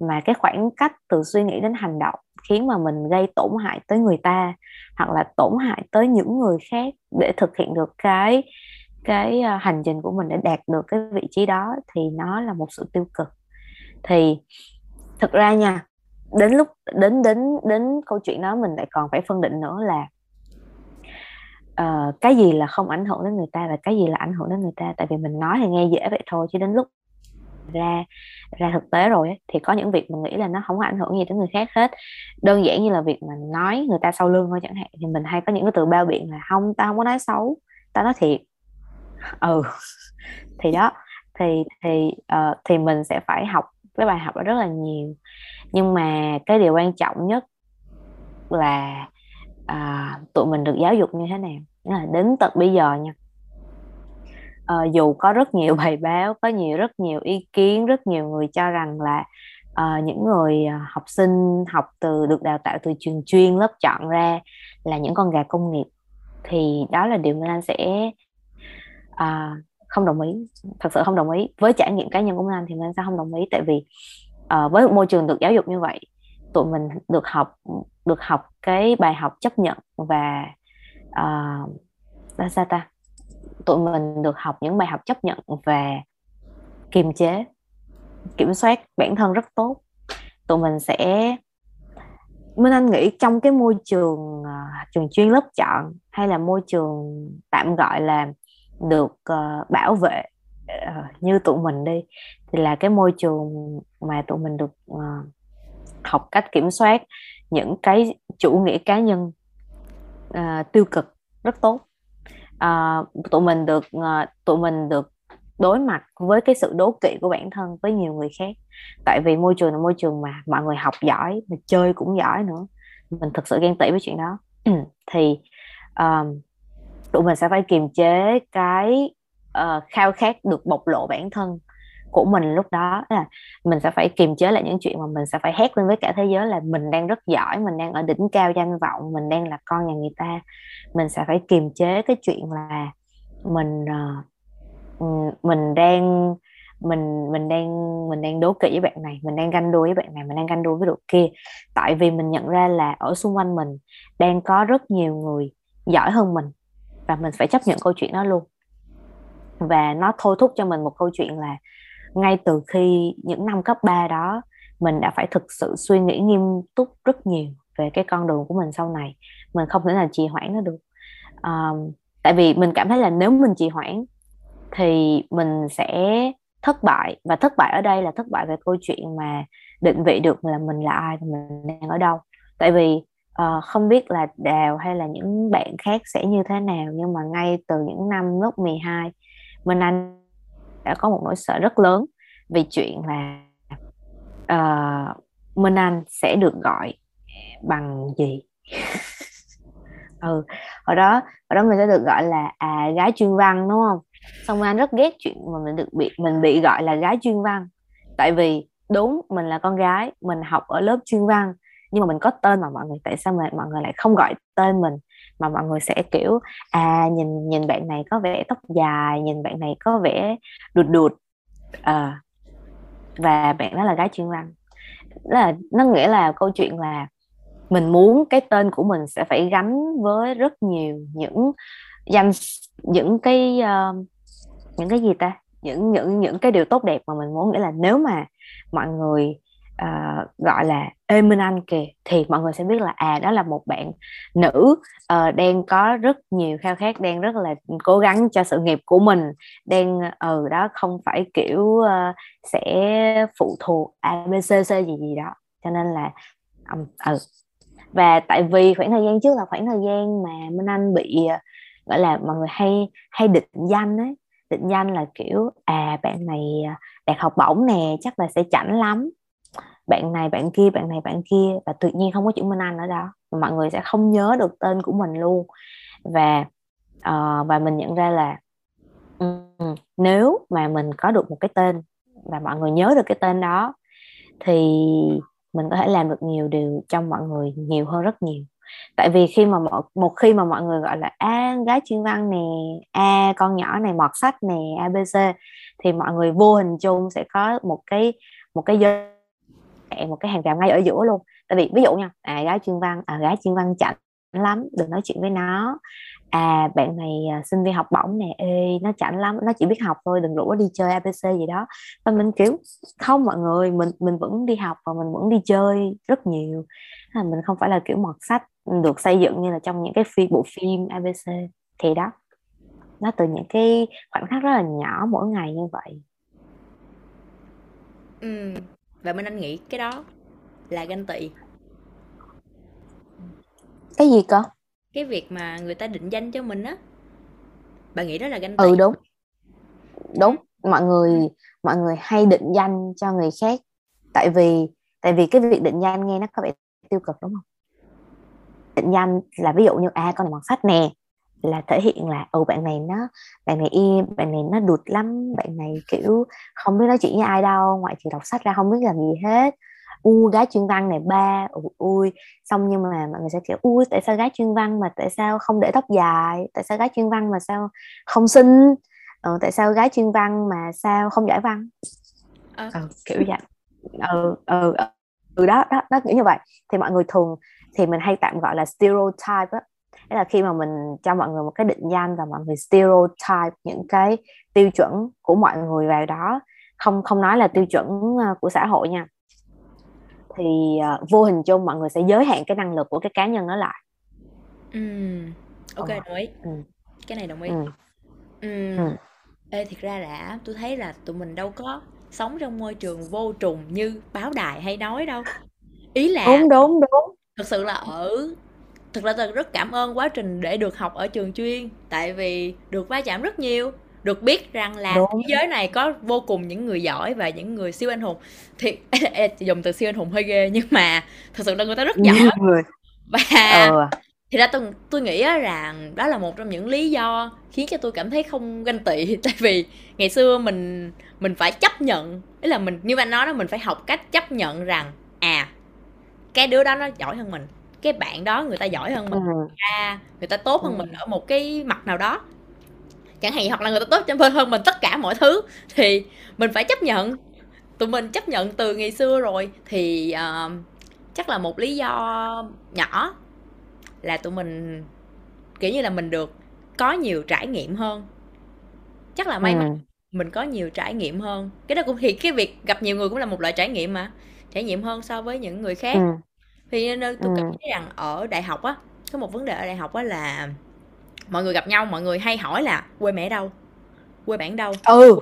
Speaker 3: mà cái khoảng cách từ suy nghĩ đến hành động khiến mà mình gây tổn hại tới người ta, hoặc là tổn hại tới những người khác để thực hiện được cái cái ờ, hành trình của mình để đạt được cái vị trí đó, thì nó là một sự tiêu cực. Thì thực ra nha, đến lúc, đến đến đến câu chuyện đó mình lại còn phải phân định nữa là uh, cái gì là không ảnh hưởng đến người ta và cái gì là ảnh hưởng đến người ta? Tại vì mình nói thì nghe dễ vậy thôi chứ đến lúc ra ra thực tế rồi ấy, thì có những việc mình nghĩ là nó không có ảnh hưởng gì đến người khác hết. Đơn giản như là việc mà nói người ta sau lưng thôi chẳng hạn thì mình hay có những cái từ bao biện là không tao không có nói xấu tao nói thiệt. Ừ. Thì đó thì thì uh, thì mình sẽ phải học cái bài học đó rất là nhiều. Nhưng mà cái điều quan trọng nhất là uh, tụi mình được giáo dục như thế nào? Nghĩa là đến tận bây giờ nha. À, dù có rất nhiều bài báo có nhiều rất nhiều ý kiến rất nhiều người cho rằng là à, những người ờ, học sinh học từ được đào tạo từ trường chuyên lớp chọn ra là những con gà công nghiệp thì đó là điều Minh Anh sẽ à, không đồng ý. Thật sự không đồng ý. Với trải nghiệm cá nhân của Minh Anh thì Minh Anh sẽ không đồng ý. Tại vì à, với một môi trường được giáo dục như vậy tụi mình được học được học cái bài học chấp nhận và uh, sao ta? Tụi mình được học những bài học chấp nhận về kiềm chế kiểm soát bản thân rất tốt. Tụi mình sẽ Minh Anh nghĩ trong cái môi trường uh, trường chuyên lớp chọn hay là môi trường tạm gọi là được uh, bảo vệ uh, như tụi mình đi thì là cái môi trường mà tụi mình được uh, học cách kiểm soát những cái chủ nghĩa cá nhân uh, tiêu cực rất tốt. Uh, tụi mình được uh, tụi mình được đối mặt với cái sự đố kỵ của bản thân với nhiều người khác. Tại vì môi trường là môi trường mà mọi người học giỏi mà chơi cũng giỏi nữa. Mình thực sự ghen tị với chuyện đó. Thì um, tụi mình sẽ phải kiềm chế cái uh, khao khát được bộc lộ bản thân của mình lúc đó, là mình sẽ phải kiềm chế lại những chuyện mà mình sẽ phải hét lên với cả thế giới là mình đang rất giỏi, mình đang ở đỉnh cao danh vọng, mình đang là con nhà người ta. Mình sẽ phải kiềm chế cái chuyện là mình ờ, ừ, mình đang, mình mình đang mình đang đố kỵ với bạn này, mình đang ganh đua với bạn này, mình đang ganh đua với đội kia. Tại vì mình nhận ra là ở xung quanh mình đang có rất nhiều người giỏi hơn mình và mình phải chấp nhận câu chuyện đó luôn. Và nó thôi thúc cho mình một câu chuyện là ngay từ khi những năm cấp 3 đó mình đã phải thực sự suy nghĩ nghiêm túc rất nhiều về cái con đường của mình sau này. Mình không thể nào trì hoãn nó được. Um, tại vì mình cảm thấy là nếu mình trì hoãn thì mình sẽ thất bại. Và thất bại ở đây là thất bại về câu chuyện mà định vị được là mình là ai và mình đang ở đâu. Tại vì uh, không biết là đào hay là những bạn khác sẽ như thế nào nhưng mà ngay từ những năm lớp 12 mình Anh đã có một nỗi sợ rất lớn vì chuyện là uh, Minh Anh sẽ được gọi bằng gì? Ừ hồi đó hồi đó mình sẽ được gọi là à gái chuyên văn đúng không? Xong anh rất ghét chuyện mà mình được bị mình bị gọi là gái chuyên văn. Tại vì đúng mình là con gái mình học ở lớp chuyên văn nhưng mà mình có tên mà mọi người tại sao mà mọi người lại không gọi tên mình? Mà mọi người sẽ kiểu à nhìn nhìn bạn này có vẻ tóc dài nhìn bạn này có vẻ đụt đụt à, và bạn đó là gái chuyên răng đó là nó nghĩa là câu chuyện là mình muốn cái tên của mình sẽ phải gắn với rất nhiều những danh những cái uh, những cái gì ta? Những những những cái điều tốt đẹp mà mình muốn. Nghĩa là nếu mà mọi người uh, gọi là ê minh anh kìa. Thì mọi người sẽ biết là à đó là một bạn nữ uh, đang có rất nhiều khao khát đang rất là cố gắng cho sự nghiệp của mình đang ở uh, đó không phải kiểu uh, sẽ phụ thuộc abcc gì gì đó. Cho nên là um, ừ. Và tại vì khoảng thời gian trước là khoảng thời gian mà minh anh bị gọi là mọi người hay hay định danh ấy. Định danh là kiểu à bạn này đạt học bổng nè chắc là sẽ chảnh lắm bạn này bạn kia bạn này bạn kia và tự nhiên không có chữ Minh Anh ở đó. Mọi người sẽ không nhớ được tên của mình luôn. Và uh, và mình nhận ra là um, nếu mà mình có được một cái tên và mọi người nhớ được cái tên đó thì mình có thể làm được nhiều điều trong mọi người nhiều hơn rất nhiều. Tại vì khi mà một, một khi mà mọi người gọi là a à, gái chuyên văn nè a à, con nhỏ này mọt sách nè abc thì mọi người vô hình chung sẽ có một cái một cái giới một cái hàng rào ngay ở giữa luôn. Tại vì ví dụ nha à gái chuyên văn à gái chuyên văn chảnh lắm đừng nói chuyện với nó. À bạn này à, sinh viên học bổng nè ê nó chảnh lắm nó chỉ biết học thôi đừng rủ nó đi chơi abc gì đó. Và mình kiểu không mọi người mình mình vẫn đi học và mình vẫn đi chơi rất nhiều. Là mình không phải là kiểu mọt sách được xây dựng như là trong những cái phim bộ phim abc thì đó nó từ những cái khoảnh khắc rất là nhỏ mỗi ngày như vậy.
Speaker 2: Ừ và Minh Anh nghĩ cái đó là ganh tị.
Speaker 3: Cái gì cơ?
Speaker 2: Cái việc mà người ta định danh cho mình á. Bạn nghĩ đó là ganh
Speaker 3: tị? Ừ đúng. Đúng, mọi người mọi người hay định danh cho người khác tại vì tại vì cái việc định danh nghe nó có vẻ tiêu cực đúng không? Định danh là ví dụ như à con này mọt sách nè là thể hiện là ừ bạn này nó bạn này im bạn này nó đụt lắm bạn này kiểu không biết nói chuyện với ai đâu ngoại trừ đọc sách ra không biết làm gì hết. U gái chuyên văn này ba. Ui, ui. Xong nhưng mà mọi người sẽ kiểu ui tại sao gái chuyên văn mà tại sao không để tóc dài? Tại sao gái chuyên văn mà sao không xinh? Ừ, tại sao gái chuyên văn mà sao không giỏi văn? À. ừ, kiểu vậy. Ừ, ừ, ừ đó đó đó kiểu như vậy. Thì mọi người thường thì mình hay tạm gọi là stereotype á Thế là khi mà mình cho mọi người một cái định danh và mọi người stereotype những cái tiêu chuẩn của mọi người vào đó không không nói là tiêu chuẩn ờ, của xã hội nha thì uh, vô hình chung mọi người sẽ giới hạn cái năng lực của cái cá nhân đó lại
Speaker 2: ừ. ok ừ. đồng ý ừ. cái này đồng ý ừ. Ừm.
Speaker 3: ừ.
Speaker 2: Ê, thiệt ra là tôi thấy là tụi mình đâu có sống trong môi trường vô trùng như báo đài hay nói đâu. Ý là
Speaker 3: đúng đúng đúng
Speaker 2: thực sự là ở thực ra tôi rất cảm ơn quá trình để được học ở trường chuyên tại vì được va chạm rất nhiều được biết rằng là
Speaker 3: đúng.
Speaker 2: thế giới này có vô cùng những người giỏi và những người siêu anh hùng. Thì dùng từ siêu anh hùng hơi ghê nhưng mà thực sự là người ta rất giỏi.
Speaker 3: người.
Speaker 2: Và
Speaker 3: ờ.
Speaker 2: thì ra tôi tôi nghĩ á rằng đó là một trong những lý do khiến cho tôi cảm thấy không ganh tị. Tại vì ngày xưa mình mình phải chấp nhận ý là mình như anh nói đó mình phải học cách chấp nhận rằng à cái đứa đó nó giỏi hơn mình cái bạn đó người ta giỏi hơn mình
Speaker 3: ừ.
Speaker 2: người ta tốt hơn
Speaker 3: Ừ.
Speaker 2: mình ở một cái mặt nào đó chẳng hạn hoặc là người ta tốt hơn hơn mình tất cả mọi thứ thì mình phải chấp nhận tụi mình chấp nhận từ ngày xưa rồi thì ờ, chắc là một lý do nhỏ là tụi mình kiểu như là mình được có nhiều trải nghiệm hơn chắc là may
Speaker 3: Ừ.
Speaker 2: mắn mình có nhiều trải nghiệm hơn cái đó cũng thì cái việc gặp nhiều người cũng là một loại trải nghiệm mà trải nghiệm hơn so với những người khác
Speaker 3: Ừ.
Speaker 2: thì nên tôi
Speaker 3: Ừ.
Speaker 2: cảm thấy rằng ở đại học á có một vấn đề ở đại học á là mọi người gặp nhau mọi người hay hỏi là quê mẹ đâu? Quê bạn đâu?
Speaker 3: Ừ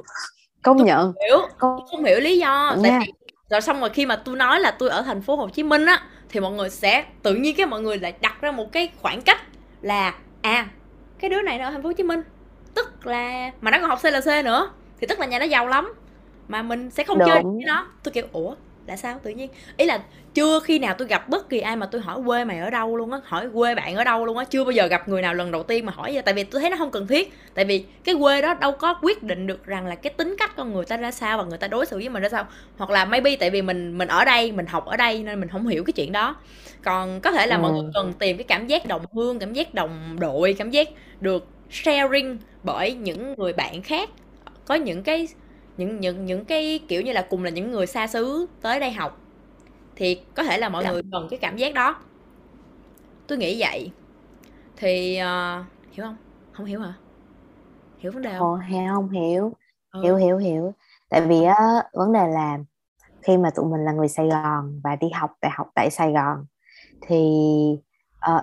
Speaker 3: công nhận.
Speaker 2: hiểu
Speaker 3: công
Speaker 2: tôi không hiểu lý do. Tại vì rồi xong rồi khi mà tôi nói là tôi ở thành phố Hồ Chí Minh á thì mọi người sẽ tự nhiên cái mọi người lại đặt ra một cái khoảng cách là à cái đứa này nó ở thành phố Hồ Chí Minh. Tức là mà nó còn học CLC nữa thì tức là nhà nó giàu lắm. Mà mình sẽ không chơi
Speaker 3: đúng.
Speaker 2: với nó tôi kiểu ủa là sao tự nhiên? Ý là chưa khi nào tôi gặp bất kỳ ai mà tôi hỏi quê mày ở đâu luôn á hỏi quê bạn ở đâu luôn á chưa bao giờ gặp người nào lần đầu tiên mà hỏi vậy. Tại vì tôi thấy nó không cần thiết. Tại vì cái quê đó đâu có quyết định được rằng là cái tính cách con người ta ra sao và người ta đối xử với mình ra sao. Hoặc là maybe tại vì mình mình ở đây mình học ở đây nên mình không hiểu cái chuyện đó. Còn có thể là mọi người
Speaker 3: ừ.
Speaker 2: cần tìm cái cảm giác đồng hương cảm giác đồng đội cảm giác được sharing bởi những người bạn khác. Có những cái những những những cái kiểu như là cùng là những người xa xứ tới đây học thì có thể là mọi người cần cái cảm giác đó. Tôi nghĩ vậy. Thì ờ, hiểu không? Không hiểu hả? Hiểu vấn đề không?
Speaker 3: Ồ, hiểu không hiểu.
Speaker 2: Ừ.
Speaker 3: Hiểu hiểu hiểu. Tại vì á vấn đề là khi mà tụi mình là người Sài Gòn và đi học đại học tại Sài Gòn thì ờ,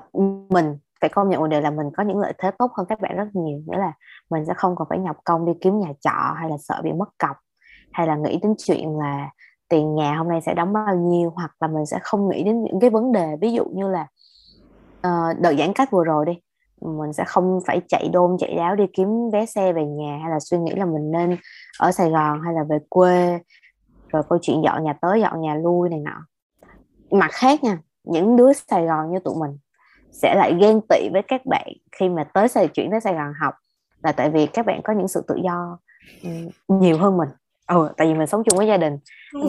Speaker 3: mình phải công nhận một điều là mình có những lợi thế tốt hơn các bạn rất nhiều. Nghĩa là mình sẽ không còn phải nhọc công đi kiếm nhà trọ hay là sợ bị mất cọc hay là nghĩ đến chuyện là tiền nhà hôm nay sẽ đóng bao nhiêu hoặc là mình sẽ không nghĩ đến những cái vấn đề ví dụ như là uh, đợt giãn cách vừa rồi đi mình sẽ không phải chạy đôn chạy đáo đi kiếm vé xe về nhà hay là suy nghĩ là mình nên ở Sài Gòn hay là về quê rồi câu chuyện dọn nhà tới dọn nhà lui này nọ. Mặt khác nha những đứa Sài Gòn như tụi mình sẽ lại ghen tị với các bạn khi mà tới Sài chuyển tới Sài Gòn học là tại vì các bạn có những sự tự do ừ, nhiều hơn mình ừ, tại vì mình sống chung với gia đình.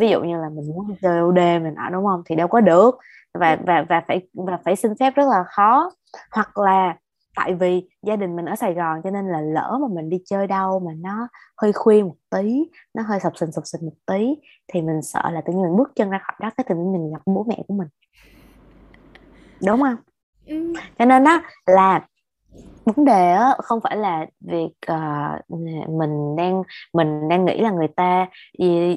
Speaker 3: Ví dụ như là mình muốn chơi OD mình ở đúng không? Thì đâu có được. Và và và phải và phải xin phép rất là khó. Hoặc là tại vì gia đình mình ở Sài Gòn cho nên là lỡ mà mình đi chơi đâu mà nó hơi khuya một tí nó hơi sập sình sập sình một tí thì mình sợ là tự nhiên mình bước chân ra khỏi đó cái tự nhiên mình gặp bố mẹ của mình. Đúng không?
Speaker 2: Ừ.
Speaker 3: cho nên đó là vấn đề á, không phải là việc ờ, mình đang mình đang nghĩ là người ta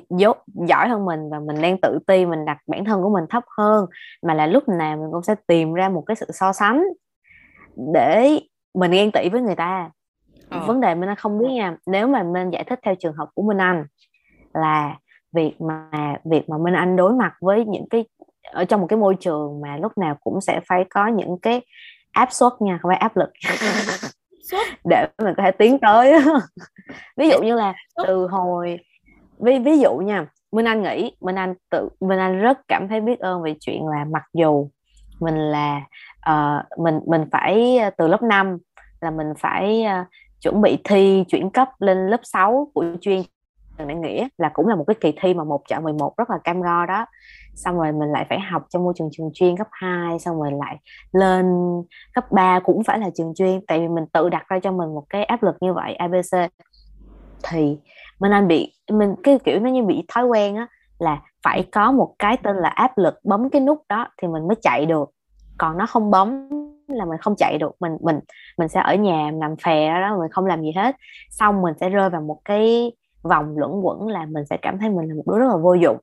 Speaker 3: dốt giỏi hơn mình và mình đang tự ti mình đặt bản thân của mình thấp hơn mà là lúc nào mình cũng sẽ tìm ra một cái sự so sánh để mình ghen tị với người ta
Speaker 2: Ờ.
Speaker 3: vấn đề Anh không biết nha nếu mà Anh giải thích theo trường hợp của Minh Anh là việc mà việc mà Minh Anh đối mặt với những cái ở trong một cái môi trường mà lúc nào cũng sẽ phải có những cái áp suất nha không phải áp lực. Để mình có thể tiến tới. Ví dụ như là từ hồi ví ví dụ nha Minh Anh nghĩ Minh Anh tự Minh Anh rất cảm thấy biết ơn về chuyện là mặc dù mình là ờ, mình mình phải ờ, từ lớp 5 là mình phải ờ, chuẩn bị thi chuyển cấp lên lớp 6 của chuyên Trần Đại Nghĩa là cũng là một cái kỳ thi mà một chọn 11 rất là cam go đó. Xong rồi mình lại phải học trong môi trường trường chuyên cấp 2 xong rồi lại lên cấp 3 cũng phải là trường chuyên, tại vì mình tự đặt ra cho mình một cái áp lực như vậy ABC thì mình anh bị, mình cái kiểu nó như bị thói quen á, là phải có một cái tên là áp lực bấm cái nút đó thì mình mới chạy được. Còn nó không bấm là mình không chạy được. Mình mình mình sẽ ở nhà nằm phè đó, mình không làm gì hết. Xong mình sẽ rơi vào một cái vòng luẩn quẩn là mình sẽ cảm thấy mình là một đứa rất là vô dụng.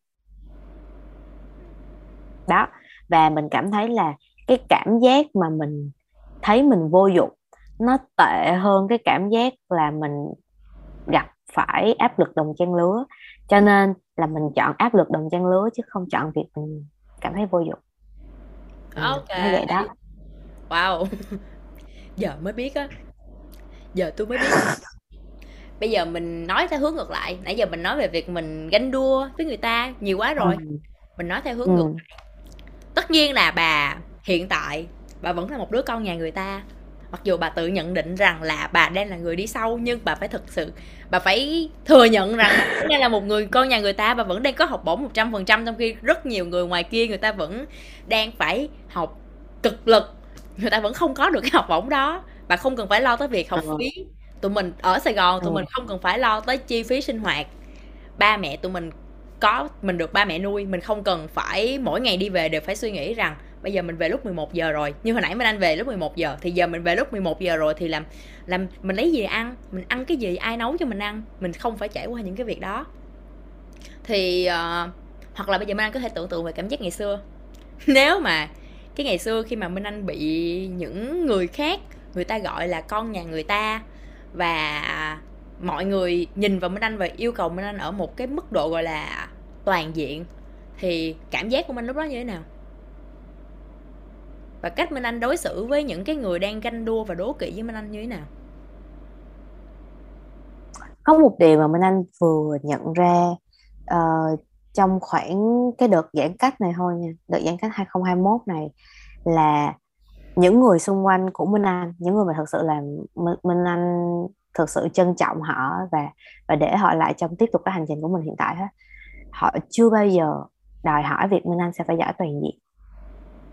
Speaker 3: Đó và mình cảm thấy là cái cảm giác mà mình thấy mình vô dụng nó tệ hơn cái cảm giác là mình gặp phải áp lực đồng trang lứa. Cho nên là mình chọn áp lực đồng trang lứa chứ không chọn việc mình cảm thấy vô dụng.
Speaker 2: Ừ, ok.
Speaker 3: như vậy đó.
Speaker 2: Wow. Giờ mới biết á. Giờ tôi mới biết bây giờ mình nói theo hướng ngược lại. Nãy giờ mình nói về việc mình ganh đua với người ta nhiều quá rồi. Ừ. mình nói theo hướng ừ. ngược lại. Tất nhiên là bà hiện tại bà vẫn là một đứa con nhà người ta. Mặc dù bà tự nhận định rằng là bà đang là người đi sau nhưng bà phải thực sự bà phải thừa nhận rằng đang là một người con nhà người ta. Bà vẫn đang có học bổng một trăm phần trăm trong khi rất nhiều người ngoài kia người ta vẫn đang phải học cực lực. Người ta vẫn không có được cái học bổng đó. Bà không cần phải lo tới việc học phí tụi mình ở sài gòn tụi mình không cần phải lo tới chi phí sinh hoạt. Ba mẹ tụi mình có mình được ba mẹ nuôi mình không cần phải mỗi ngày đi về đều phải suy nghĩ rằng bây giờ mình về lúc 11 giờ rồi. Như hồi nãy mình anh về lúc 11 giờ thì giờ mình về lúc 11 giờ rồi thì làm làm mình lấy gì ăn mình ăn cái gì ai nấu cho mình ăn mình không phải trải qua những cái việc đó. Thì uh, hoặc là bây giờ minh anh có thể tưởng tượng về cảm giác ngày xưa. Nếu mà cái ngày xưa khi mà minh anh bị những người khác người ta gọi là con nhà người ta và mọi người nhìn vào minh anh và yêu cầu minh anh ở một cái mức độ gọi là toàn diện thì cảm giác của minh lúc đó như thế nào? Và cách Minh Anh đối xử với những cái người đang ganh đua và đố kỵ với Minh Anh như thế nào?
Speaker 3: Có một điều mà Minh Anh vừa nhận ra uh, trong khoảng cái đợt giãn cách này thôi nha đợt giãn cách 2021 này là những người xung quanh của Minh Anh, những người mà thật sự là Minh Anh thực sự trân trọng họ và và để họ lại trong tiếp tục cái hành trình của mình hiện tại hết họ chưa bao giờ đòi hỏi việc Minh Anh sẽ phải giỏi toàn diện.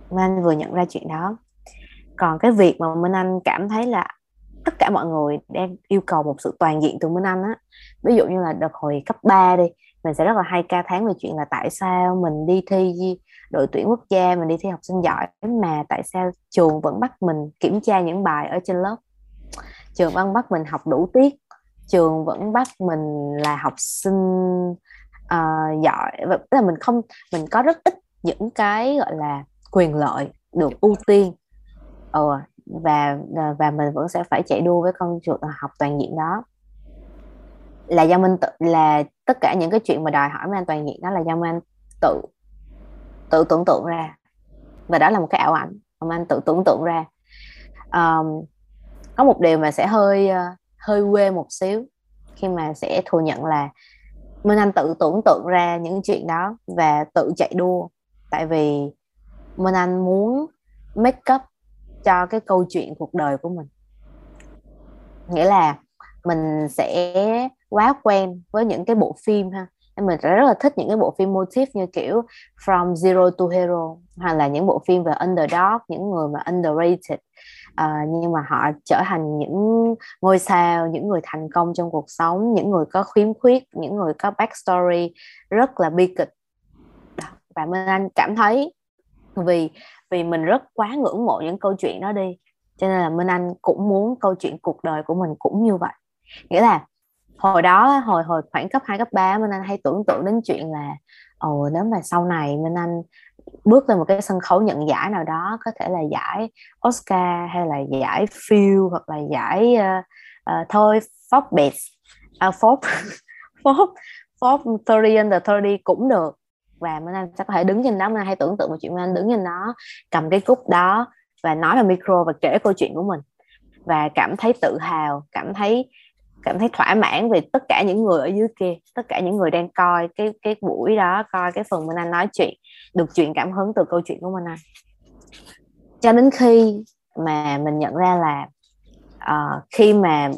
Speaker 3: Minh Anh vừa nhận ra chuyện đó. Còn cái việc mà Minh Anh cảm thấy là tất cả mọi người đang yêu cầu một sự toàn diện từ Minh Anh á, ví dụ như là đợt hồi cấp 3 đi mình sẽ rất là hay ca tháng về chuyện là tại sao mình đi thi đội tuyển quốc gia mình đi thi học sinh giỏi mà tại sao trường vẫn bắt mình kiểm tra những bài ở trên lớp. Trường vẫn bắt mình học đủ tiết trường vẫn bắt mình là học sinh uh, giỏi tức là mình không mình có rất ít những cái gọi là quyền lợi được ưu tiên. Ừ, và và mình vẫn sẽ phải chạy đua với con chuột học toàn diện đó là do mình tự là tất cả những cái chuyện mà đòi hỏi mình toàn diện đó là do mình tự tự tưởng tượng ra. Và đó là một cái ảo ảnh mà anh tự tưởng tượng ra. Um, có một điều mà sẽ hơi ờ, hơi quê một xíu khi mà sẽ thừa nhận là Minh Anh tự tưởng tượng ra những chuyện đó và tự chạy đua. Tại vì Minh Anh muốn make up cho cái câu chuyện cuộc đời của mình. Nghĩa là mình sẽ quá quen với những cái bộ phim ha. Em mình rất là thích những cái bộ phim motif như kiểu From Zero to Hero hoặc là những bộ phim về underdog những người mà underrated. À, nhưng mà họ trở thành những ngôi sao những người thành công trong cuộc sống những người có khiếm khuyết những người có backstory rất là bi kịch. Và Minh Anh cảm thấy vì vì mình rất quá ngưỡng mộ những câu chuyện đó đi cho nên là Minh Anh cũng muốn câu chuyện cuộc đời của mình cũng như vậy. Nghĩa là hồi đó hồi hồi khoảng cấp 2, cấp 3 Minh Anh hay tưởng tượng đến chuyện là ồ nếu mà sau này Minh Anh bước lên một cái sân khấu nhận giải nào đó có thể là giải Oscar hay là giải Phil hoặc là giải uh, uh, thôi Forbes uh, Forbes Forbes Forbes 30 under 30 cũng được. Và Minh Anh sẽ có thể đứng trên đó. Minh Anh hay tưởng tượng một chuyện Minh Anh đứng trên đó cầm cái cúp đó và nói vào micro và kể câu chuyện của mình. Và cảm thấy tự hào cảm thấy cảm thấy thỏa mãn về tất cả những người ở dưới kia tất cả những người đang coi cái cái buổi đó coi cái phần Minh Anh nói chuyện được chuyện cảm hứng từ câu chuyện của Minh Anh. Cho đến khi mà mình nhận ra là uh, khi mà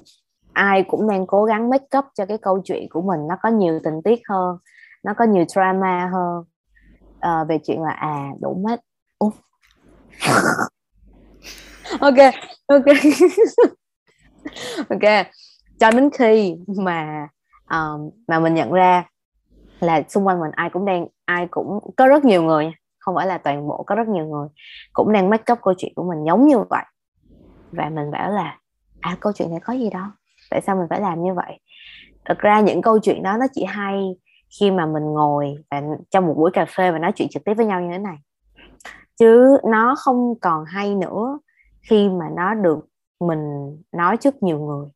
Speaker 3: ai cũng đang cố gắng make up cho cái câu chuyện của mình nó có nhiều tình tiết hơn nó có nhiều drama hơn uh, về chuyện là à đủ mất uh. ok ok. Ok cho đến khi mà um, mà mình nhận ra là xung quanh mình ai cũng đang ai cũng có rất nhiều người không phải là toàn bộ có rất nhiều người cũng đang make up câu chuyện của mình giống như vậy. Và mình bảo là à câu chuyện này có gì đâu? Tại sao mình phải làm như vậy? Thực ra những câu chuyện đó nó chỉ hay khi mà mình ngồi và trong một buổi cà phê và nói chuyện trực tiếp với nhau như thế này. Chứ nó không còn hay nữa khi mà nó được mình nói trước nhiều người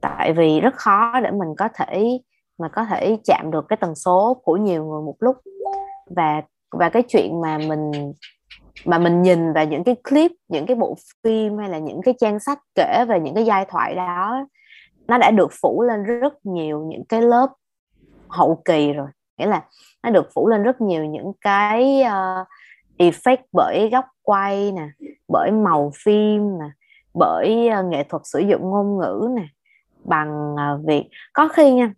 Speaker 3: tại vì rất khó để mình có thể mà có thể chạm được cái tần số của nhiều người một lúc. Và và cái chuyện mà mình mà mình nhìn vào những cái clip những cái bộ phim hay là những cái trang sách kể về những cái giai thoại đó nó đã được phủ lên rất nhiều những cái lớp hậu kỳ rồi. Nghĩa là nó được phủ lên rất nhiều những cái uh, effect bởi góc quay nè bởi màu phim nè bởi uh, nghệ thuật sử dụng ngôn ngữ nè bằng à, việc có khi nha.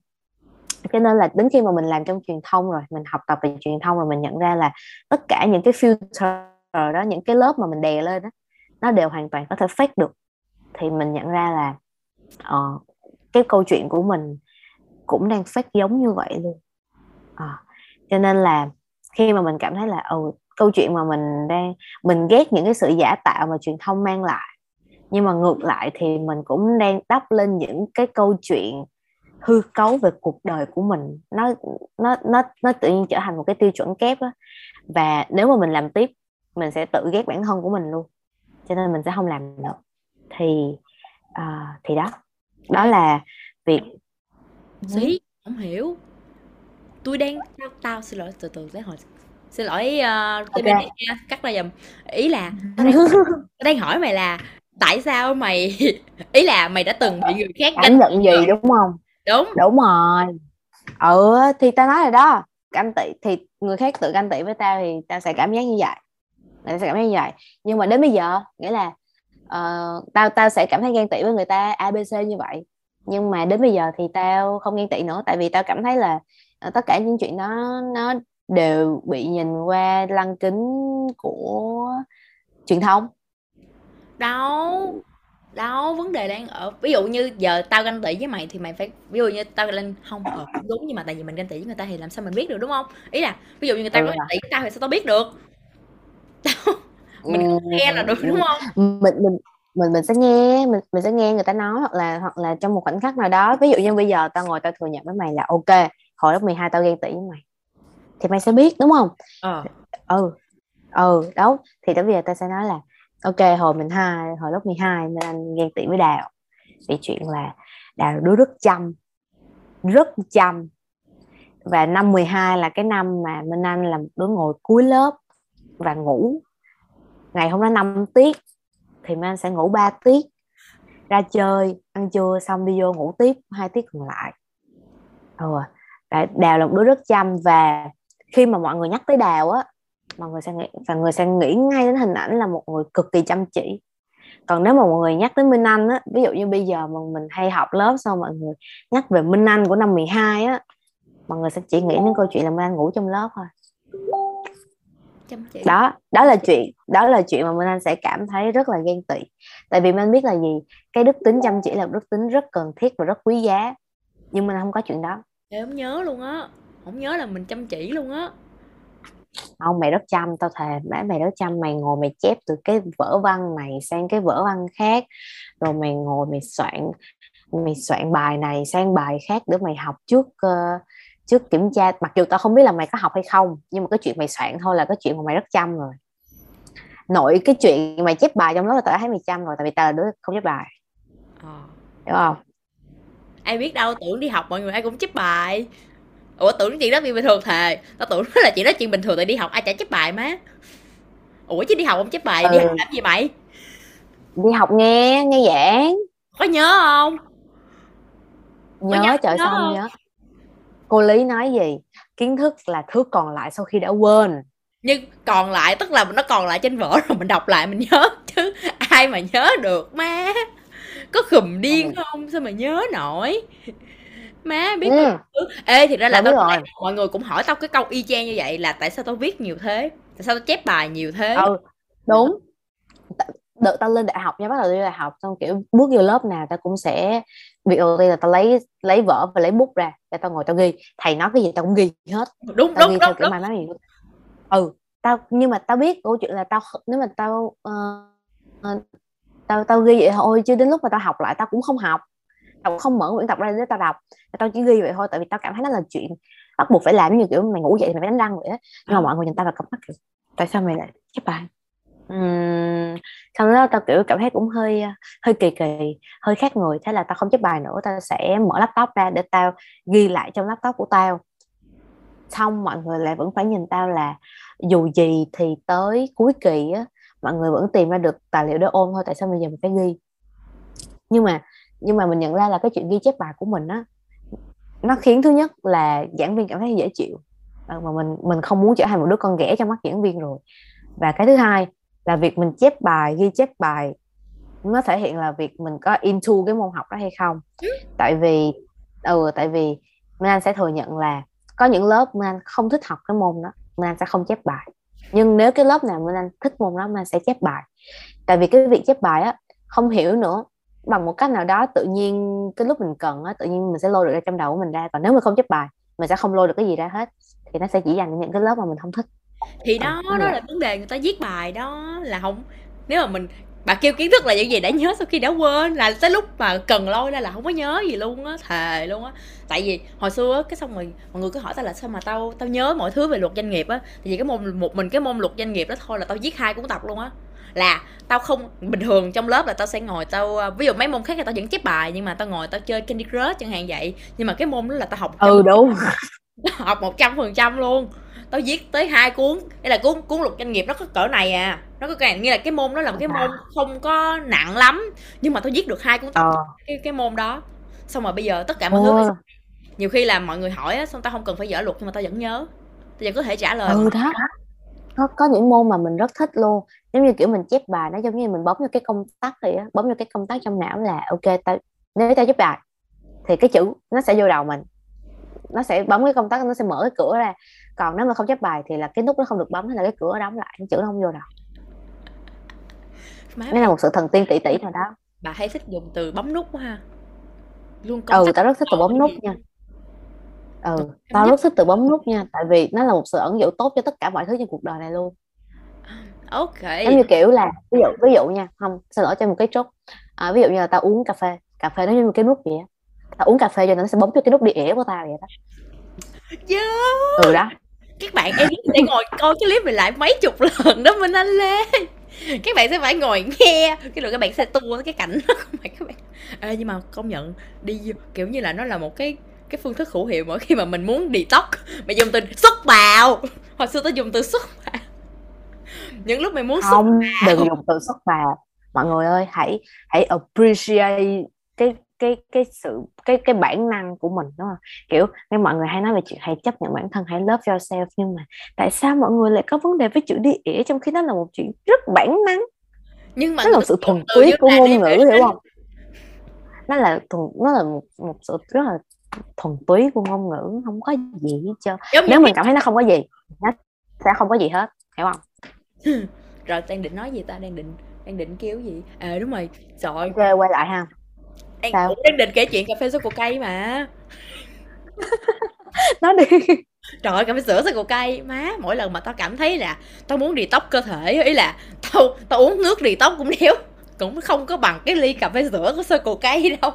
Speaker 3: Cho nên là đến khi mà mình làm trong truyền thông rồi mình học tập về truyền thông rồi mình nhận ra là tất cả những cái filter đó những cái lớp mà mình đè lên đó nó đều hoàn toàn có thể fake được. Thì mình nhận ra là uh, cái câu chuyện của mình cũng đang fake giống như vậy luôn. À, cho nên là khi mà mình cảm thấy là ừ, câu chuyện mà mình đang mình ghét những cái sự giả tạo mà truyền thông mang lại nhưng mà ngược lại thì mình cũng đang đắp lên những cái câu chuyện hư cấu về cuộc đời của mình. Nó nó nó nó tự nhiên trở thành một cái tiêu chuẩn kép á. Và nếu mà mình làm tiếp mình sẽ tự ghét bản thân của mình luôn. Cho nên mình sẽ không làm được. Thì uh, thì đó. Đó là việc.
Speaker 2: Gì không hiểu. Tôi đang tao, tao xin lỗi từ từ tới hồi xin lỗi uh, okay. cắt ra dùm ý là tao đang, tao đang hỏi mày là tại sao mày ý là mày đã từng bị người khác
Speaker 3: cảm nhận gì đúng không?
Speaker 2: Đúng.
Speaker 3: Đúng rồi. Ừ thì tao nói rồi đó. Ganh tị thì người khác tự ganh tị với tao thì tao sẽ cảm giác như vậy. Tao sẽ cảm giác như vậy. Nhưng mà đến bây giờ nghĩa là uh, tao tao sẽ cảm thấy ghen tị với người ta abc như vậy. Nhưng mà đến bây giờ thì tao không ghen tị nữa tại vì tao cảm thấy là uh, tất cả những chuyện đó nó đều bị nhìn qua lăng kính của truyền thông
Speaker 2: đâu đâu vấn đề đang ở ví dụ như giờ tao ganh tị với mày thì mày phải ví dụ như tao lên không ờ, đúng nhưng mà tại vì mình ganh tị với người ta thì làm sao mình biết được đúng không? Ý là ví dụ như người ta ừ. ganh tị với tao thì sao tao biết được? Mình nghe là được đúng không?
Speaker 3: Mình mình mình mình sẽ nghe mình mình sẽ nghe người ta nói hoặc là hoặc là trong một khoảnh khắc nào đó. Ví dụ như bây giờ tao ngồi tao thừa nhận với mày là ok hồi lớp 12 tao ghen tị với mày thì mày sẽ biết đúng không? Ờ. ừ ừ đó thì tới bây giờ tao sẽ nói là ok, hồi mình hai, hồi lớp 12 mình anh ghen tị với đào. Vì chuyện là đào đứa rất chăm rất chăm. Và năm 12 là cái năm mà Minh Anh là đứa ngồi cuối lớp và ngủ. Ngày hôm đó 5 tiết, thì Minh Anh sẽ ngủ 3 tiết. Ra chơi, ăn trưa xong đi vô ngủ tiếp, hai tiết còn lại. Ừ. đào là một đứa rất chăm và khi mà mọi người nhắc tới đào á mọi người sẽ nghĩ và người sẽ nghĩ ngay đến hình ảnh là một người cực kỳ chăm chỉ. Còn nếu mà mọi người nhắc tới Minh Anh á ví dụ như bây giờ mà mình hay học lớp xong mọi người nhắc về Minh Anh của năm 12 á mọi người sẽ chỉ nghĩ đến câu chuyện là Minh Anh ngủ trong lớp thôi. Chăm chỉ. Đó đó là chuyện đó là chuyện mà Minh Anh sẽ cảm thấy rất là ghen tị. Tại vì Minh Anh biết là gì? Cái đức tính chăm chỉ là đức tính rất cần thiết và rất quý giá. Nhưng mình không có chuyện đó.
Speaker 2: Em nhớ luôn á không nhớ là mình chăm chỉ luôn á
Speaker 3: không mày rất chăm tao thề mẹ mày rất chăm. Mày ngồi mày chép từ cái vở văn này sang cái vở văn khác. Rồi mày ngồi mày soạn mày soạn bài này sang bài khác để mày học trước uh, trước kiểm tra. Mặc dù tao không biết là mày có học hay không nhưng mà cái chuyện mày soạn thôi là cái chuyện mà mày rất chăm rồi. Nội cái chuyện mày chép bài trong đó là tao thấy mày chăm rồi tại vì tao là đứa không chép bài. À. hiểu không?
Speaker 2: Ai biết đâu tưởng đi học mọi người ai cũng chép bài ủa tưởng chuyện đó chuyện bình thường thề. Tao tưởng là chuyện đó chuyện bình thường tại đi học ai chả chép bài má. Ủa chứ đi học không chép bài ừ. đi học làm gì mày?
Speaker 3: Đi học nghe nghe giảng.
Speaker 2: Có nhớ không?
Speaker 3: Nhớ trời sao không? nhớ? Cô lý nói gì? Kiến thức là thứ còn lại sau khi đã quên.
Speaker 2: Nhưng còn lại tức là nó còn lại trên vở rồi mình đọc lại mình nhớ. Chứ ai mà nhớ được má. Có khùm điên ừ. không? Sao mà nhớ nổi má biết ừ. thứ. Ê thì ra là tao rồi. mọi người cũng hỏi tao cái câu y chang như vậy là tại sao tao viết nhiều thế? Tại sao tao chép bài nhiều thế?
Speaker 3: Ừ đúng. Đợt tao lên đại học nha bắt đầu đi đại học xong kiểu bước vô lớp nào tao cũng sẽ việc đầu tiên là tao lấy lấy vở và lấy bút ra để tao ngồi tao ghi. Thầy nói cái gì tao cũng ghi hết.
Speaker 2: Đúng
Speaker 3: tao
Speaker 2: đúng
Speaker 3: ghi
Speaker 2: đúng,
Speaker 3: kiểu
Speaker 2: đúng.
Speaker 3: ừ tao nhưng mà tao biết câu chuyện là tao nếu mà tao uh, tao tao ghi vậy thôi chứ đến lúc mà tao học lại tao cũng không học tao không mở quyển tập ra để tao đọc. Tao chỉ ghi vậy thôi tại vì tao cảm thấy nó là chuyện bắt buộc phải làm như kiểu mày ngủ dậy thì mày phải đánh răng vậy đó nhưng mà à. mọi người nhìn tao là cặp mắt kiểu tại sao mày lại chép bài? Ừm, xong đó tao kiểu cảm thấy cũng hơi hơi kỳ kỳ hơi khác người. Thế là tao không chép bài nữa tao sẽ mở laptop ra để tao ghi lại trong laptop của tao. Xong mọi người lại vẫn phải nhìn tao là dù gì thì tới cuối kỳ á mọi người vẫn tìm ra được tài liệu để ôn thôi tại sao bây giờ mình phải ghi? Nhưng mà nhưng mà mình nhận ra là cái chuyện ghi chép bài của mình á nó khiến thứ nhất là giảng viên cảm thấy dễ chịu. Ờ, mà mình mình không muốn trở thành một đứa con ghẻ trong mắt giảng viên rồi. Và cái thứ hai là việc mình chép bài ghi chép bài nó thể hiện là việc mình có into cái môn học đó hay không. Tại vì ừ tại vì Minh Anh sẽ thừa nhận là có những lớp Minh Anh không thích học cái môn đó Minh Anh sẽ không chép bài. Nhưng nếu cái lớp nào Minh Anh thích môn đó Minh Anh sẽ chép bài. Tại vì cái việc chép bài á không hiểu nữa bằng một cách nào đó tự nhiên cái lúc mình cần á tự nhiên mình sẽ lôi được ra trong đầu của mình ra. Còn nếu mà không chép bài mình sẽ không lôi được cái gì ra hết thì nó sẽ chỉ dành cho những cái lớp mà mình không thích.
Speaker 2: Thì đó đó là vấn đề người ta viết bài đó là không nếu mà mình bà kêu kiến thức là những gì đã nhớ sau khi đã quên là tới lúc mà cần lôi ra là không có nhớ gì luôn á thề luôn á. Tại vì hồi xưa á cái xong rồi mọi người cứ hỏi tao là sao mà tao tao nhớ mọi thứ về luật doanh nghiệp á. Thì vì cái môn một mình cái môn luật doanh nghiệp đó thôi là tao viết hai cuốn tập luôn á là tao không bình thường trong lớp là tao sẽ ngồi tao à, ví dụ mấy môn khác là tao vẫn chép bài nhưng mà tao ngồi tao chơi Candy Crush chẳng hạn vậy. Nhưng mà cái môn đó là tao học
Speaker 3: ừ đúng.
Speaker 2: học một trăm phần trăm luôn. Tao viết tới hai cuốn đây là cuốn cuốn luật doanh nghiệp nó có cỡ này à nó có càng như là cái môn đó là một cái môn không có nặng lắm nhưng mà tao viết được hai cuốn ờ. cái cái môn đó. Xong rồi bây giờ tất cả mọi thứ nhiều khi là mọi người hỏi á xong tao không cần phải dở luật nhưng mà tao vẫn nhớ. Tao vẫn có thể trả lời
Speaker 3: ừ đó. có có những môn mà mình rất thích luôn giống như kiểu mình chép bài nó giống như mình bấm vô cái công tắc vậy á bấm vô cái công tắc trong não là ok tao nếu tao chép bài thì cái chữ nó sẽ vô đầu mình. Nó sẽ bấm cái công tắc nó sẽ mở cái cửa ra. Còn nếu mà không chép bài thì là cái nút nó không được bấm hay là cái cửa đóng lại cái chữ nó không vô đầu. Nó là một sự thần tiên tỷ tỷ nào đó.
Speaker 2: Bà hay thích dùng từ bấm nút quá ha.
Speaker 3: Luôn công ừ tao rất thích từ bấm nút nha. Ừ tao rất thích từ bấm nút nha tại vì nó là một sự ẩn dụ tốt cho tất cả mọi thứ trên cuộc đời này luôn
Speaker 2: ok.
Speaker 3: Giống như kiểu là ví dụ ví dụ nha không xin lỗi cho một cái chốt à, ví dụ như là tao uống cà phê cà phê nó như một cái nút vậy tao uống cà phê cho nó sẽ bấm cho cái nút đi ỉa của tao vậy đó.
Speaker 2: Yeah.
Speaker 3: ừ đó.
Speaker 2: Các bạn em sẽ ngồi coi cái clip này lại mấy chục lần đó mình anh lê. Các bạn sẽ phải ngồi nghe. Cái rồi các bạn sẽ tua cái cảnh đó phải các bạn. Ê, nhưng mà công nhận đi kiểu như là nó là một cái cái phương thức hữu hiệu mỗi khi mà mình muốn detox. Mày dùng từ xuất bào. Hồi xưa tao dùng từ xuất bào những lúc mày muốn
Speaker 3: không đừng dùng từ xuất bào mọi người ơi hãy hãy appreciate cái cái cái sự cái cái bản năng của mình đúng không? Kiểu nghe mọi người hay nói về chuyện hãy chấp nhận bản thân hãy love yourself nhưng mà tại sao mọi người lại có vấn đề với chữ đi ỉa trong khi nó là một chuyện rất bản năng? Nhưng mà nó là một sự thuần túy của ngôn ngữ hiểu không? Nó là thuần nó là một một sự rất là thuần túy của ngôn ngữ không có gì hết trơn. Nếu mình cảm thấy nó không có gì nó sẽ không có gì hết hiểu không
Speaker 2: rồi đang định nói gì ta? Đang định đang định kêu gì? À đúng rồi. Rồi
Speaker 3: okay, quay lại ha.
Speaker 2: Đang Sao? đang định kể chuyện cà phê sữa cổ cây mà.
Speaker 3: Nói đi.
Speaker 2: Trời ơi cà phê sữa sữa cổ cây má mỗi lần mà tao cảm thấy là tao muốn đi tóc cơ thể ý là tao tao uống nước đi tóc cũng đéo. Cũng không có bằng cái ly cà phê sữa của sơ cây đâu.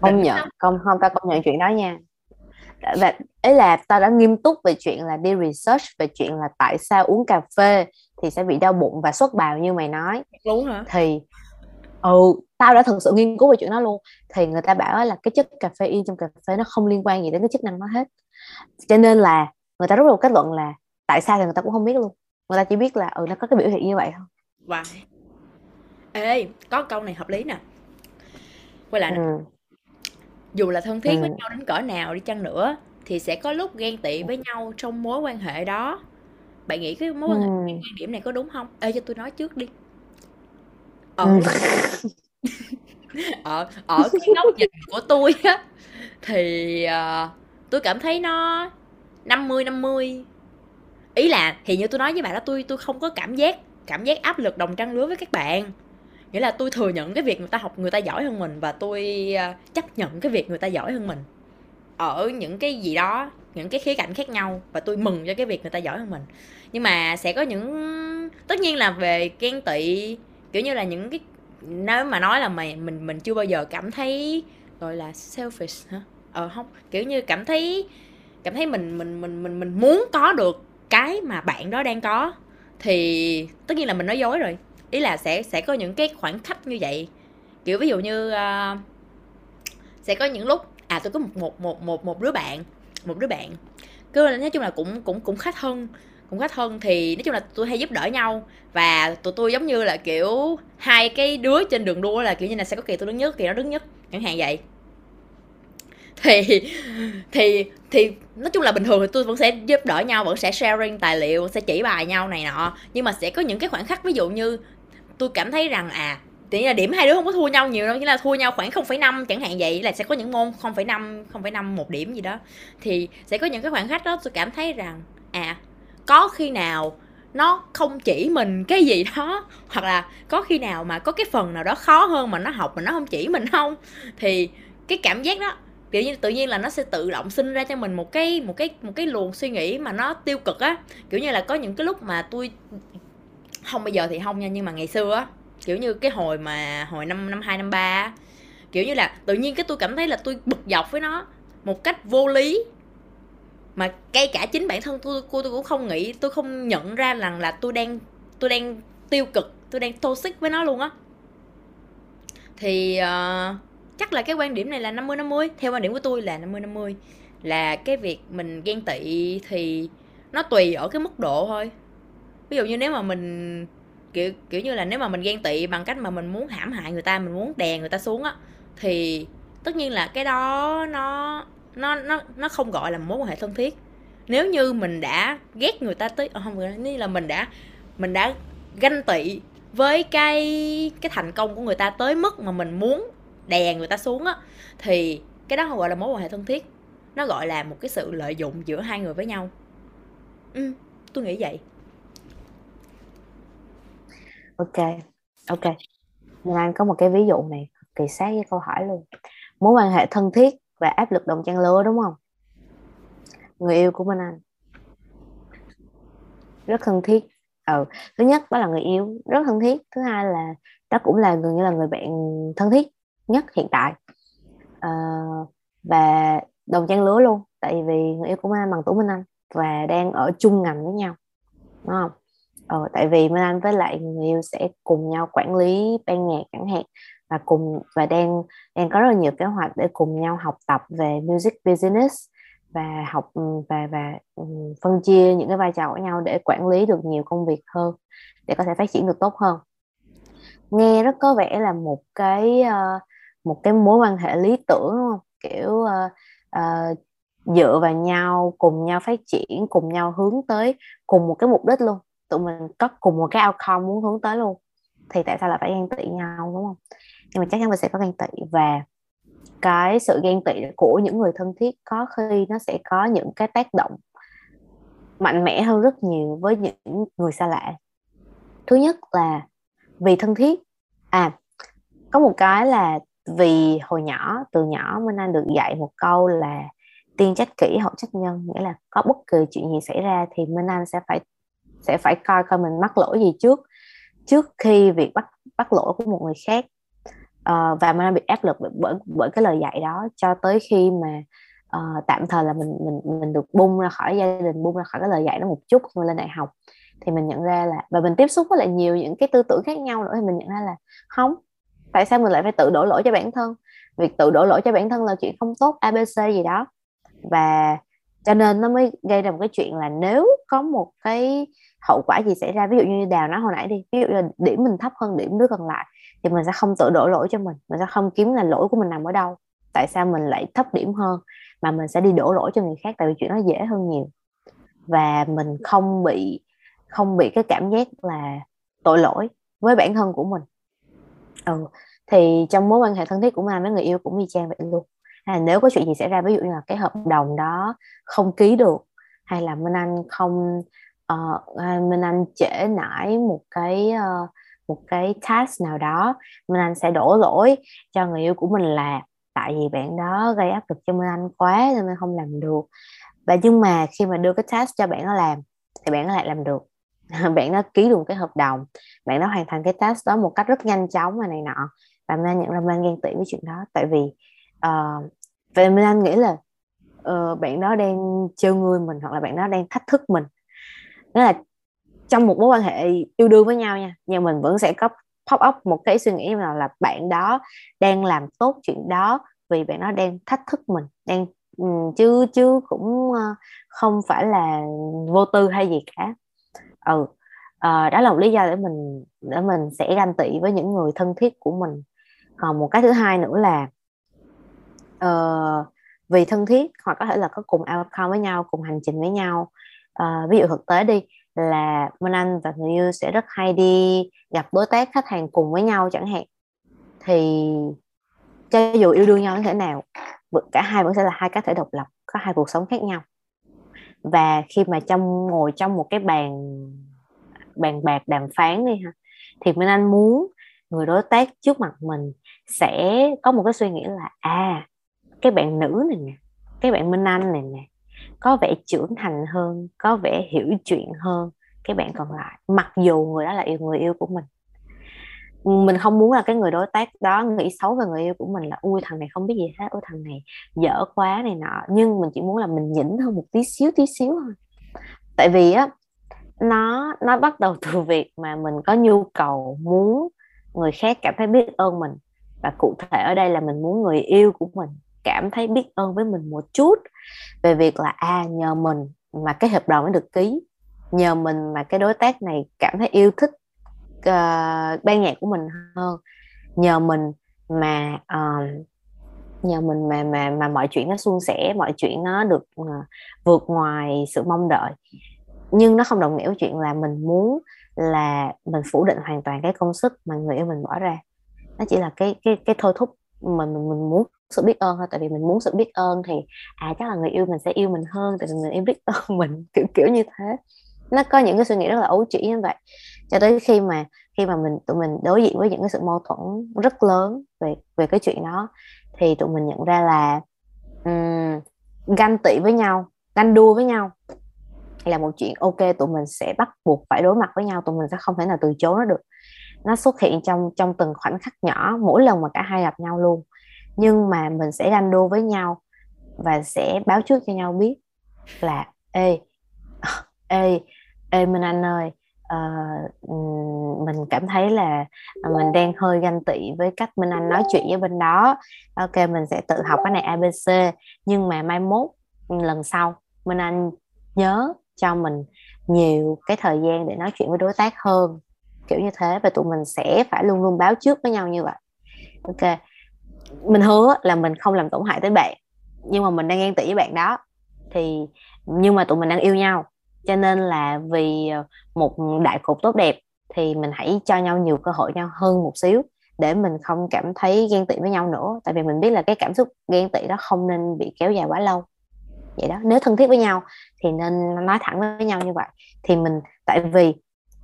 Speaker 3: Công nhận không không tao công nhận chuyện đó nha và ấy là tao đã nghiêm túc về chuyện là đi research về chuyện là tại sao uống cà phê thì sẽ bị đau bụng và xuất bào như mày nói.
Speaker 2: Đúng hả?
Speaker 3: Thì ừ tao đã thực sự nghiên cứu về chuyện đó luôn. Thì người ta bảo là cái chất cà phê in trong cà phê nó không liên quan gì đến cái chức năng nó hết. Cho nên là người ta rút ra kết luận là tại sao thì người ta cũng không biết luôn. Người ta chỉ biết là ừ nó có cái biểu hiện như vậy thôi.
Speaker 2: Wow. Ê có câu này hợp lý nè. Quay lại nè. Ừ. dù là thân thiết ừ. với nhau đến cỡ nào đi chăng nữa thì sẽ có lúc ghen tị với nhau trong mối quan hệ đó. Bạn nghĩ cái mối quan hệ ừ. quan điểm này có đúng không? Ê cho tôi nói trước đi. Ở ừ. ở ở cái góc nhìn của tôi á thì uh, tôi cảm thấy nó 50 50 ý là thì như tôi nói với bạn đó tôi tôi không có cảm giác cảm giác áp lực đồng trang lứa với các bạn nghĩa là tôi thừa nhận cái việc người ta học, người ta giỏi hơn mình và tôi à, chấp nhận cái việc người ta giỏi hơn mình. Ở những cái gì đó, những cái khía cạnh khác nhau và tôi mừng cho cái việc người ta giỏi hơn mình. Nhưng mà sẽ có những, tất nhiên là về ghen tị, kiểu như là những cái, nếu mà nói là mày, mình mình chưa bao giờ cảm thấy gọi là selfish hả? Ờ không, kiểu như cảm thấy cảm thấy mình mình mình mình mình muốn có được cái mà bạn đó đang có. Thì tất nhiên là mình nói dối rồi ý là sẽ sẽ có những cái khoảng khắc như vậy. Kiểu ví dụ như uh, sẽ có những lúc à tôi có một một một một một đứa bạn một đứa bạn. Cứ nói chung là cũng cũng cũng khá thân cũng khá thân thì nói chung là tôi hay giúp đỡ nhau. Và tụi tôi giống như là kiểu hai cái đứa trên đường đua là kiểu như là sẽ có kỳ tôi đứng nhất kỳ nó đứng nhất chẳng hạn vậy thì thì thì nói chung là bình thường thì tôi vẫn sẽ giúp đỡ nhau vẫn sẽ sharing tài liệu sẽ chỉ bài nhau này nọ. Nhưng mà sẽ có những cái khoảnh khắc ví dụ như tôi cảm thấy rằng à thì là điểm hai đứa không có thua nhau nhiều đâu chỉ là thua nhau khoảng 0,5 chẳng hạn vậy là sẽ có những môn 0,5 0,5 một điểm gì đó. Thì sẽ có những cái khoảng khắc đó tôi cảm thấy rằng à có khi nào nó không chỉ mình cái gì đó hoặc là có khi nào mà có cái phần nào đó khó hơn mà nó học mà nó không chỉ mình không? Thì cái cảm giác đó kiểu như tự nhiên là nó sẽ tự động sinh ra cho mình một cái một cái một cái luồng suy nghĩ mà nó tiêu cực á. Kiểu như là có những cái lúc mà tôi không bây giờ thì không nha nhưng mà ngày xưa á kiểu như cái hồi mà hồi năm năm hai năm ba kiểu như là tự nhiên cái tôi cảm thấy là tôi bực dọc với nó một cách vô lý. Mà ngay cả chính bản thân tôi cô tôi cũng không nghĩ tôi không nhận ra rằng là tôi đang tôi đang tiêu cực tôi đang toxic với nó luôn á. Thì uh, chắc là cái quan điểm này là 50 50 theo quan điểm của tôi là 50 50 là cái việc mình ghen tị thì nó tùy ở cái mức độ thôi. Ví dụ như nếu mà mình, kiểu kiểu như là nếu mà mình ghen tị bằng cách mà mình muốn hãm hại người ta, mình muốn đè người ta xuống á, thì tất nhiên là cái đó nó nó nó nó không gọi là mối quan hệ thân thiết. Nếu như mình đã ghét người ta tới ờ, không như là mình đã mình đã ganh tị với cái cái thành công của người ta tới mức mà mình muốn đè người ta xuống á, thì cái đó không gọi là mối quan hệ thân thiết. Nó gọi là một cái sự lợi dụng giữa hai người với nhau. Ừ tôi nghĩ vậy.
Speaker 3: Ok ok. Nên anh có một cái ví dụ này kỳ sát với câu hỏi luôn. Mối quan hệ thân thiết và áp lực đồng trang lứa, đúng không? Người yêu của Minh Anh. Rất thân thiết. Ừ. thứ nhất đó là người yêu, rất thân thiết. Thứ hai là đó cũng là gần như là người bạn thân thiết nhất hiện tại. À, và đồng trang lứa luôn tại vì người yêu của Minh Anh bằng tuổi Minh Anh và đang ở chung ngành với nhau đúng không? Ờ, tại vì Minh Anh với lại người yêu sẽ cùng nhau quản lý ban nhạc chẳng hạn và cùng và đang đang có rất là nhiều kế hoạch để cùng nhau học tập về music business và học và và phân chia những cái vai trò của nhau để quản lý được nhiều công việc hơn để có thể phát triển được tốt hơn. Nghe rất có vẻ là một cái uh, một cái mối quan hệ lý tưởng đúng không? Kiểu uh, uh, dựa vào nhau cùng nhau phát triển cùng nhau hướng tới cùng một cái mục đích luôn. Tụi mình có cùng một cái outcome muốn hướng tới luôn. Thì tại sao là phải ghen tị nhau đúng không? Nhưng mà chắc chắn mình sẽ có ghen tị và cái sự ghen tị của những người thân thiết có khi nó sẽ có những cái tác động mạnh mẽ hơn rất nhiều với những người xa lạ. Thứ nhất là vì thân thiết. À có một cái là vì hồi nhỏ từ nhỏ Minh Anh được dạy một câu là tiên trách kỹ hậu trách nhân. Nghĩa là có bất kỳ chuyện gì xảy ra thì Minh Anh sẽ phải sẽ phải coi coi mình mắc lỗi gì trước trước khi việc bắt bắt lỗi của một người khác. À, và anh bị áp lực bởi bởi cái lời dạy đó cho tới khi mà uh, tạm thời là mình mình mình được bung ra khỏi gia đình bung ra khỏi cái lời dạy đó một chút khi mà lên đại học. Thì mình nhận ra là và mình tiếp xúc với lại nhiều những cái tư tưởng khác nhau nữa thì mình nhận ra là không tại sao mình lại phải tự đổ lỗi cho bản thân? Việc tự đổ lỗi cho bản thân là chuyện không tốt abc gì đó. Và cho nên nó mới gây ra một cái chuyện là nếu có một cái hậu quả gì xảy ra, ví dụ như đào nói hồi nãy đi, ví dụ là điểm mình thấp hơn điểm đứa còn lại, thì mình sẽ không tự đổ lỗi cho mình mình sẽ không kiếm là lỗi của mình nằm ở đâu. Tại sao mình lại thấp điểm hơn mà mình sẽ đi đổ lỗi cho người khác? Tại vì chuyện nó dễ hơn nhiều. Và mình không bị không bị cái cảm giác là tội lỗi với bản thân của mình ừ. thì trong mối quan hệ thân thiết của mình với người yêu cũng y chang vậy luôn là nếu có chuyện gì xảy ra ví dụ như là cái hợp đồng đó không ký được hay là Minh Anh không uh, Minh Anh trễ nải một cái uh, một cái task nào đó Minh Anh sẽ đổ lỗi cho người yêu của mình là tại vì bạn đó gây áp lực cho Minh Anh quá nên mình không làm được và nhưng mà khi mà đưa cái task cho bạn nó làm thì bạn nó lại làm được bạn nó ký được cái hợp đồng bạn nó hoàn thành cái task đó một cách rất nhanh chóng và này nọ. Và Minh Anh nhận ra Minh Anh ghen tị với chuyện đó. Tại vì uh, về Minh Anh nghĩ là uh, bạn đó đang trêu người mình hoặc là bạn đó đang thách thức mình. Đó là trong một mối quan hệ yêu đương với nhau nha nhưng mình vẫn sẽ có pop up một cái suy nghĩ nào là bạn đó đang làm tốt chuyện đó vì bạn nó đang thách thức mình đang chứ chứ cũng ờ, không phải là vô tư hay gì cả ừ. À, đó là một lý do để mình để mình sẽ ganh tị với những người thân thiết của mình. Còn một cái thứ hai nữa là uh, vì thân thiết hoặc có thể là có cùng outcome với nhau cùng hành trình với nhau. Uh, ví dụ thực tế đi là Minh Anh và người yêu sẽ rất hay đi gặp đối tác khách hàng cùng với nhau chẳng hạn. Thì cho dù yêu đương nhau như thế nào cả hai vẫn sẽ là hai cá thể độc lập có hai cuộc sống khác nhau và khi mà trong, ngồi trong một cái bàn bàn bạc đàm phán đi ha, thì Minh Anh muốn người đối tác trước mặt mình sẽ có một cái suy nghĩ là à cái bạn nữ này nè, cái bạn Minh Anh này nè, có vẻ trưởng thành hơn, có vẻ hiểu chuyện hơn cái bạn còn lại, mặc dù người đó là yêu, người yêu của mình mình không muốn là cái người đối tác đó nghĩ xấu về người yêu của mình là, ui, thằng này không biết gì hết, ui, thằng này dở quá này nọ. Nhưng mình chỉ muốn là mình nhỉnh hơn một tí xíu tí xíu thôi. Tại vì á, nó nó bắt đầu từ việc mà mình có nhu cầu muốn người khác cảm thấy biết ơn mình. Và cụ thể ở đây là mình muốn người yêu của mình cảm thấy biết ơn với mình một chút về việc là à nhờ mình mà cái hợp đồng mới được ký. Nhờ mình mà cái đối tác này cảm thấy yêu thích uh, ban nhạc của mình hơn. Nhờ mình mà uh, nhờ mình mà mà mà mọi chuyện nó suôn sẻ mọi chuyện nó được uh, vượt ngoài sự mong đợi. Nhưng nó không đồng nghĩa với chuyện là mình muốn là mình phủ định hoàn toàn cái công sức mà người yêu mình bỏ ra. Nó chỉ là cái cái cái thôi thúc mà mình mình muốn sự biết ơn thôi. Tại vì mình muốn sự biết ơn thì à chắc là người yêu mình sẽ yêu mình hơn tại vì người yêu biết ơn mình kiểu kiểu như thế nó có những cái suy nghĩ rất là ấu trĩ như vậy. Cho tới khi mà khi mà mình tụi mình đối diện với những cái sự mâu thuẫn rất lớn về về cái chuyện đó thì tụi mình nhận ra là um, ganh tị với nhau ganh đua với nhau là một chuyện ok tụi mình sẽ bắt buộc phải đối mặt với nhau tụi mình sẽ không thể nào từ chối nó được. Nó xuất hiện trong trong từng khoảnh khắc nhỏ mỗi lần mà cả hai gặp nhau luôn. Nhưng mà mình sẽ ganh đua với nhau và sẽ báo trước cho nhau biết là ê ê ê minh anh ơi uh, mình cảm thấy là ờ, mình đang hơi ganh tị với cách minh anh nói chuyện với bên đó. Ok mình sẽ tự học cái này abc nhưng mà mai mốt lần sau minh anh nhớ cho mình nhiều cái thời gian để nói chuyện với đối tác hơn. Kiểu như thế và tụi mình sẽ phải luôn luôn báo trước với nhau như vậy. Ok mình hứa là mình không làm tổn hại tới bạn nhưng mà mình đang ghen tị với bạn đó. Thì nhưng mà tụi mình đang yêu nhau cho nên là vì ờ, một đại cục tốt đẹp thì mình hãy cho nhau nhiều cơ hội nhau hơn một xíu để mình không cảm thấy ghen tị với nhau nữa. Tại vì mình biết là cái cảm xúc ghen tị đó không nên bị kéo dài quá lâu. Vậy đó nếu thân thiết với nhau thì nên nói thẳng với nhau như vậy. Thì mình tại vì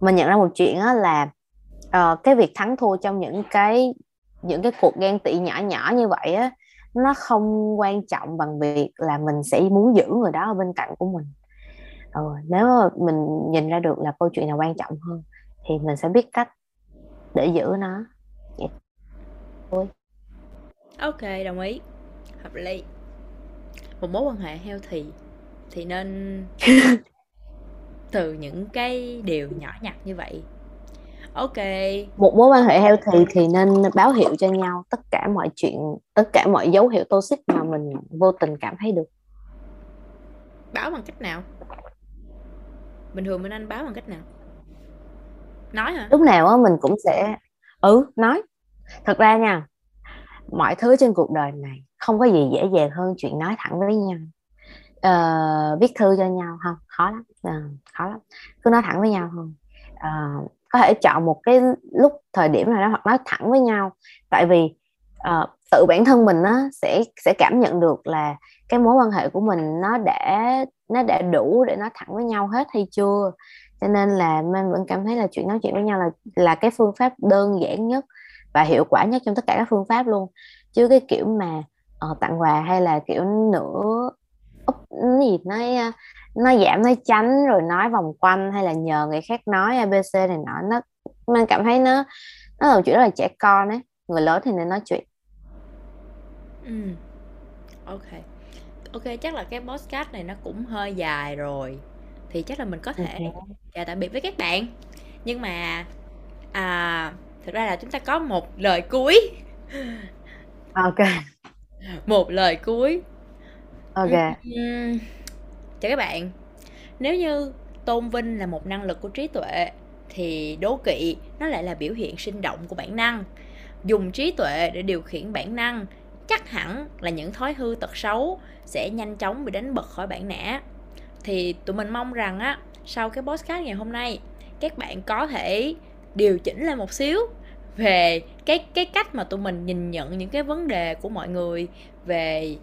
Speaker 3: mình nhận ra một chuyện đó là uh, cái việc thắng thua trong những cái những cái cuộc ghen tị nhỏ nhỏ như vậy á nó không quan trọng bằng việc là mình sẽ muốn giữ người đó ở bên cạnh của mình ừ, nếu mà mình nhìn ra được là câu chuyện nào quan trọng hơn thì mình sẽ biết cách để giữ nó. Vậy
Speaker 2: thôi. Ok đồng ý. Hợp lý. Một mối quan hệ healthy thì nên từ những cái điều nhỏ nhặt như vậy. Ok.
Speaker 3: Một mối quan hệ healthy thì nên báo hiệu cho nhau tất cả mọi chuyện tất cả mọi dấu hiệu toxic mà mình vô tình cảm thấy được.
Speaker 2: Báo bằng cách nào bình thường bên anh báo bằng cách nào? Nói hả?
Speaker 3: Lúc nào á mình cũng sẽ ừ nói. Thật ra nha mọi thứ trên cuộc đời này không có gì dễ dàng hơn chuyện nói thẳng với nhau. Uh, viết thư cho nhau không? Khó lắm. Uh, khó lắm. Cứ nói thẳng với nhau không uh, ờ, có thể chọn một cái lúc thời điểm nào đó hoặc nói thẳng với nhau. Tại vì uh, tự bản thân mình á sẽ sẽ cảm nhận được là cái mối quan hệ của mình nó đã nó đã đủ để nói thẳng với nhau hết hay chưa. Cho nên là mình vẫn cảm thấy là chuyện nói chuyện với nhau là là cái phương pháp đơn giản nhất và hiệu quả nhất trong tất cả các phương pháp luôn. Chứ cái kiểu mà uh, tặng quà hay là kiểu nửa úp gì nói nó giảm nói tránh rồi nói vòng quanh hay là nhờ người khác nói abc này nọ nó mình cảm thấy nó nó là một chuyện rất là trẻ con ấy. Người lớn thì nên nói chuyện
Speaker 2: ừ. Ok. Ok chắc là cái podcast này nó cũng hơi dài rồi. Thì chắc là mình có thể chào tạm biệt với các bạn. Nhưng mà à thực ra là chúng ta có một lời cuối.
Speaker 3: Ok.
Speaker 2: Một lời cuối.
Speaker 3: Ok.
Speaker 2: Ừm, chào các bạn. Nếu như tôn vinh là một năng lực của trí tuệ thì đố kỵ nó lại là biểu hiện sinh động của bản năng. Dùng trí tuệ để điều khiển bản năng chắc hẳn là những thói hư tật xấu sẽ nhanh chóng bị đánh bật khỏi bản nã. Thì tụi mình mong rằng á, sau cái podcast ngày hôm nay, các bạn có thể điều chỉnh lại một xíu về cái cái cách mà tụi mình nhìn nhận những cái vấn đề của mọi người, về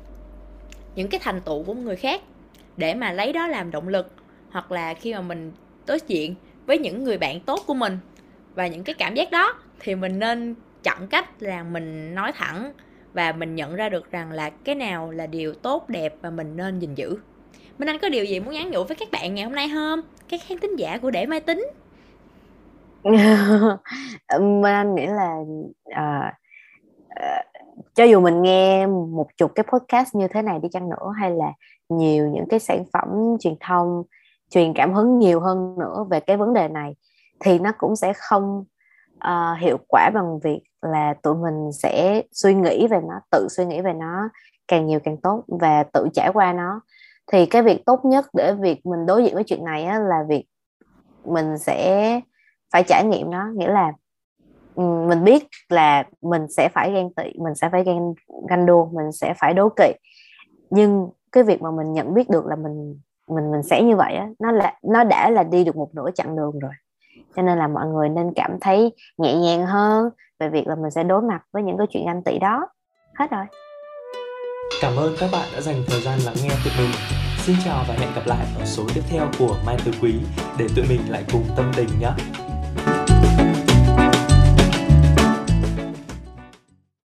Speaker 2: những cái thành tựu của người khác để mà lấy đó làm động lực, hoặc là khi mà mình đối diện với những người bạn tốt của mình. Và những cái cảm giác đó thì mình nên chọn cách là mình nói thẳng và mình nhận ra được rằng là cái nào là điều tốt đẹp và mình nên gìn giữ Minh Anh có điều gì muốn nhắn nhủ với các bạn ngày hôm nay không? Các khán tính giả của Để Mai Tính
Speaker 3: Minh Anh nghĩ là uh, uh, cho dù mình nghe một chục cái podcast như thế này đi chăng nữa hay là nhiều những cái sản phẩm truyền thông truyền cảm hứng nhiều hơn nữa về cái vấn đề này thì nó cũng sẽ không uh, hiệu quả bằng việc là tụi mình sẽ suy nghĩ về nó tự suy nghĩ về nó càng nhiều càng tốt và tự trải qua nó. Thì cái việc tốt nhất để việc mình đối diện với chuyện này á, là việc mình sẽ phải trải nghiệm nó. Nghĩa là ừ, mình biết là mình sẽ phải ghen tị mình sẽ phải ghen ganh đua mình sẽ phải đố kỵ. Nhưng cái việc mà mình nhận biết được là mình mình mình sẽ như vậy á nó là nó đã là đi được một nửa chặng đường rồi. Cho nên là mọi người nên cảm thấy nhẹ nhàng hơn về việc là mình sẽ đối mặt với những cái chuyện ganh tị đó. Hết rồi.
Speaker 1: Cảm ơn các bạn đã dành thời gian lắng nghe tụi mình. Xin chào và hẹn gặp lại ở số tiếp theo của mai tứ quý. Để tụi mình lại cùng tâm tình nhé.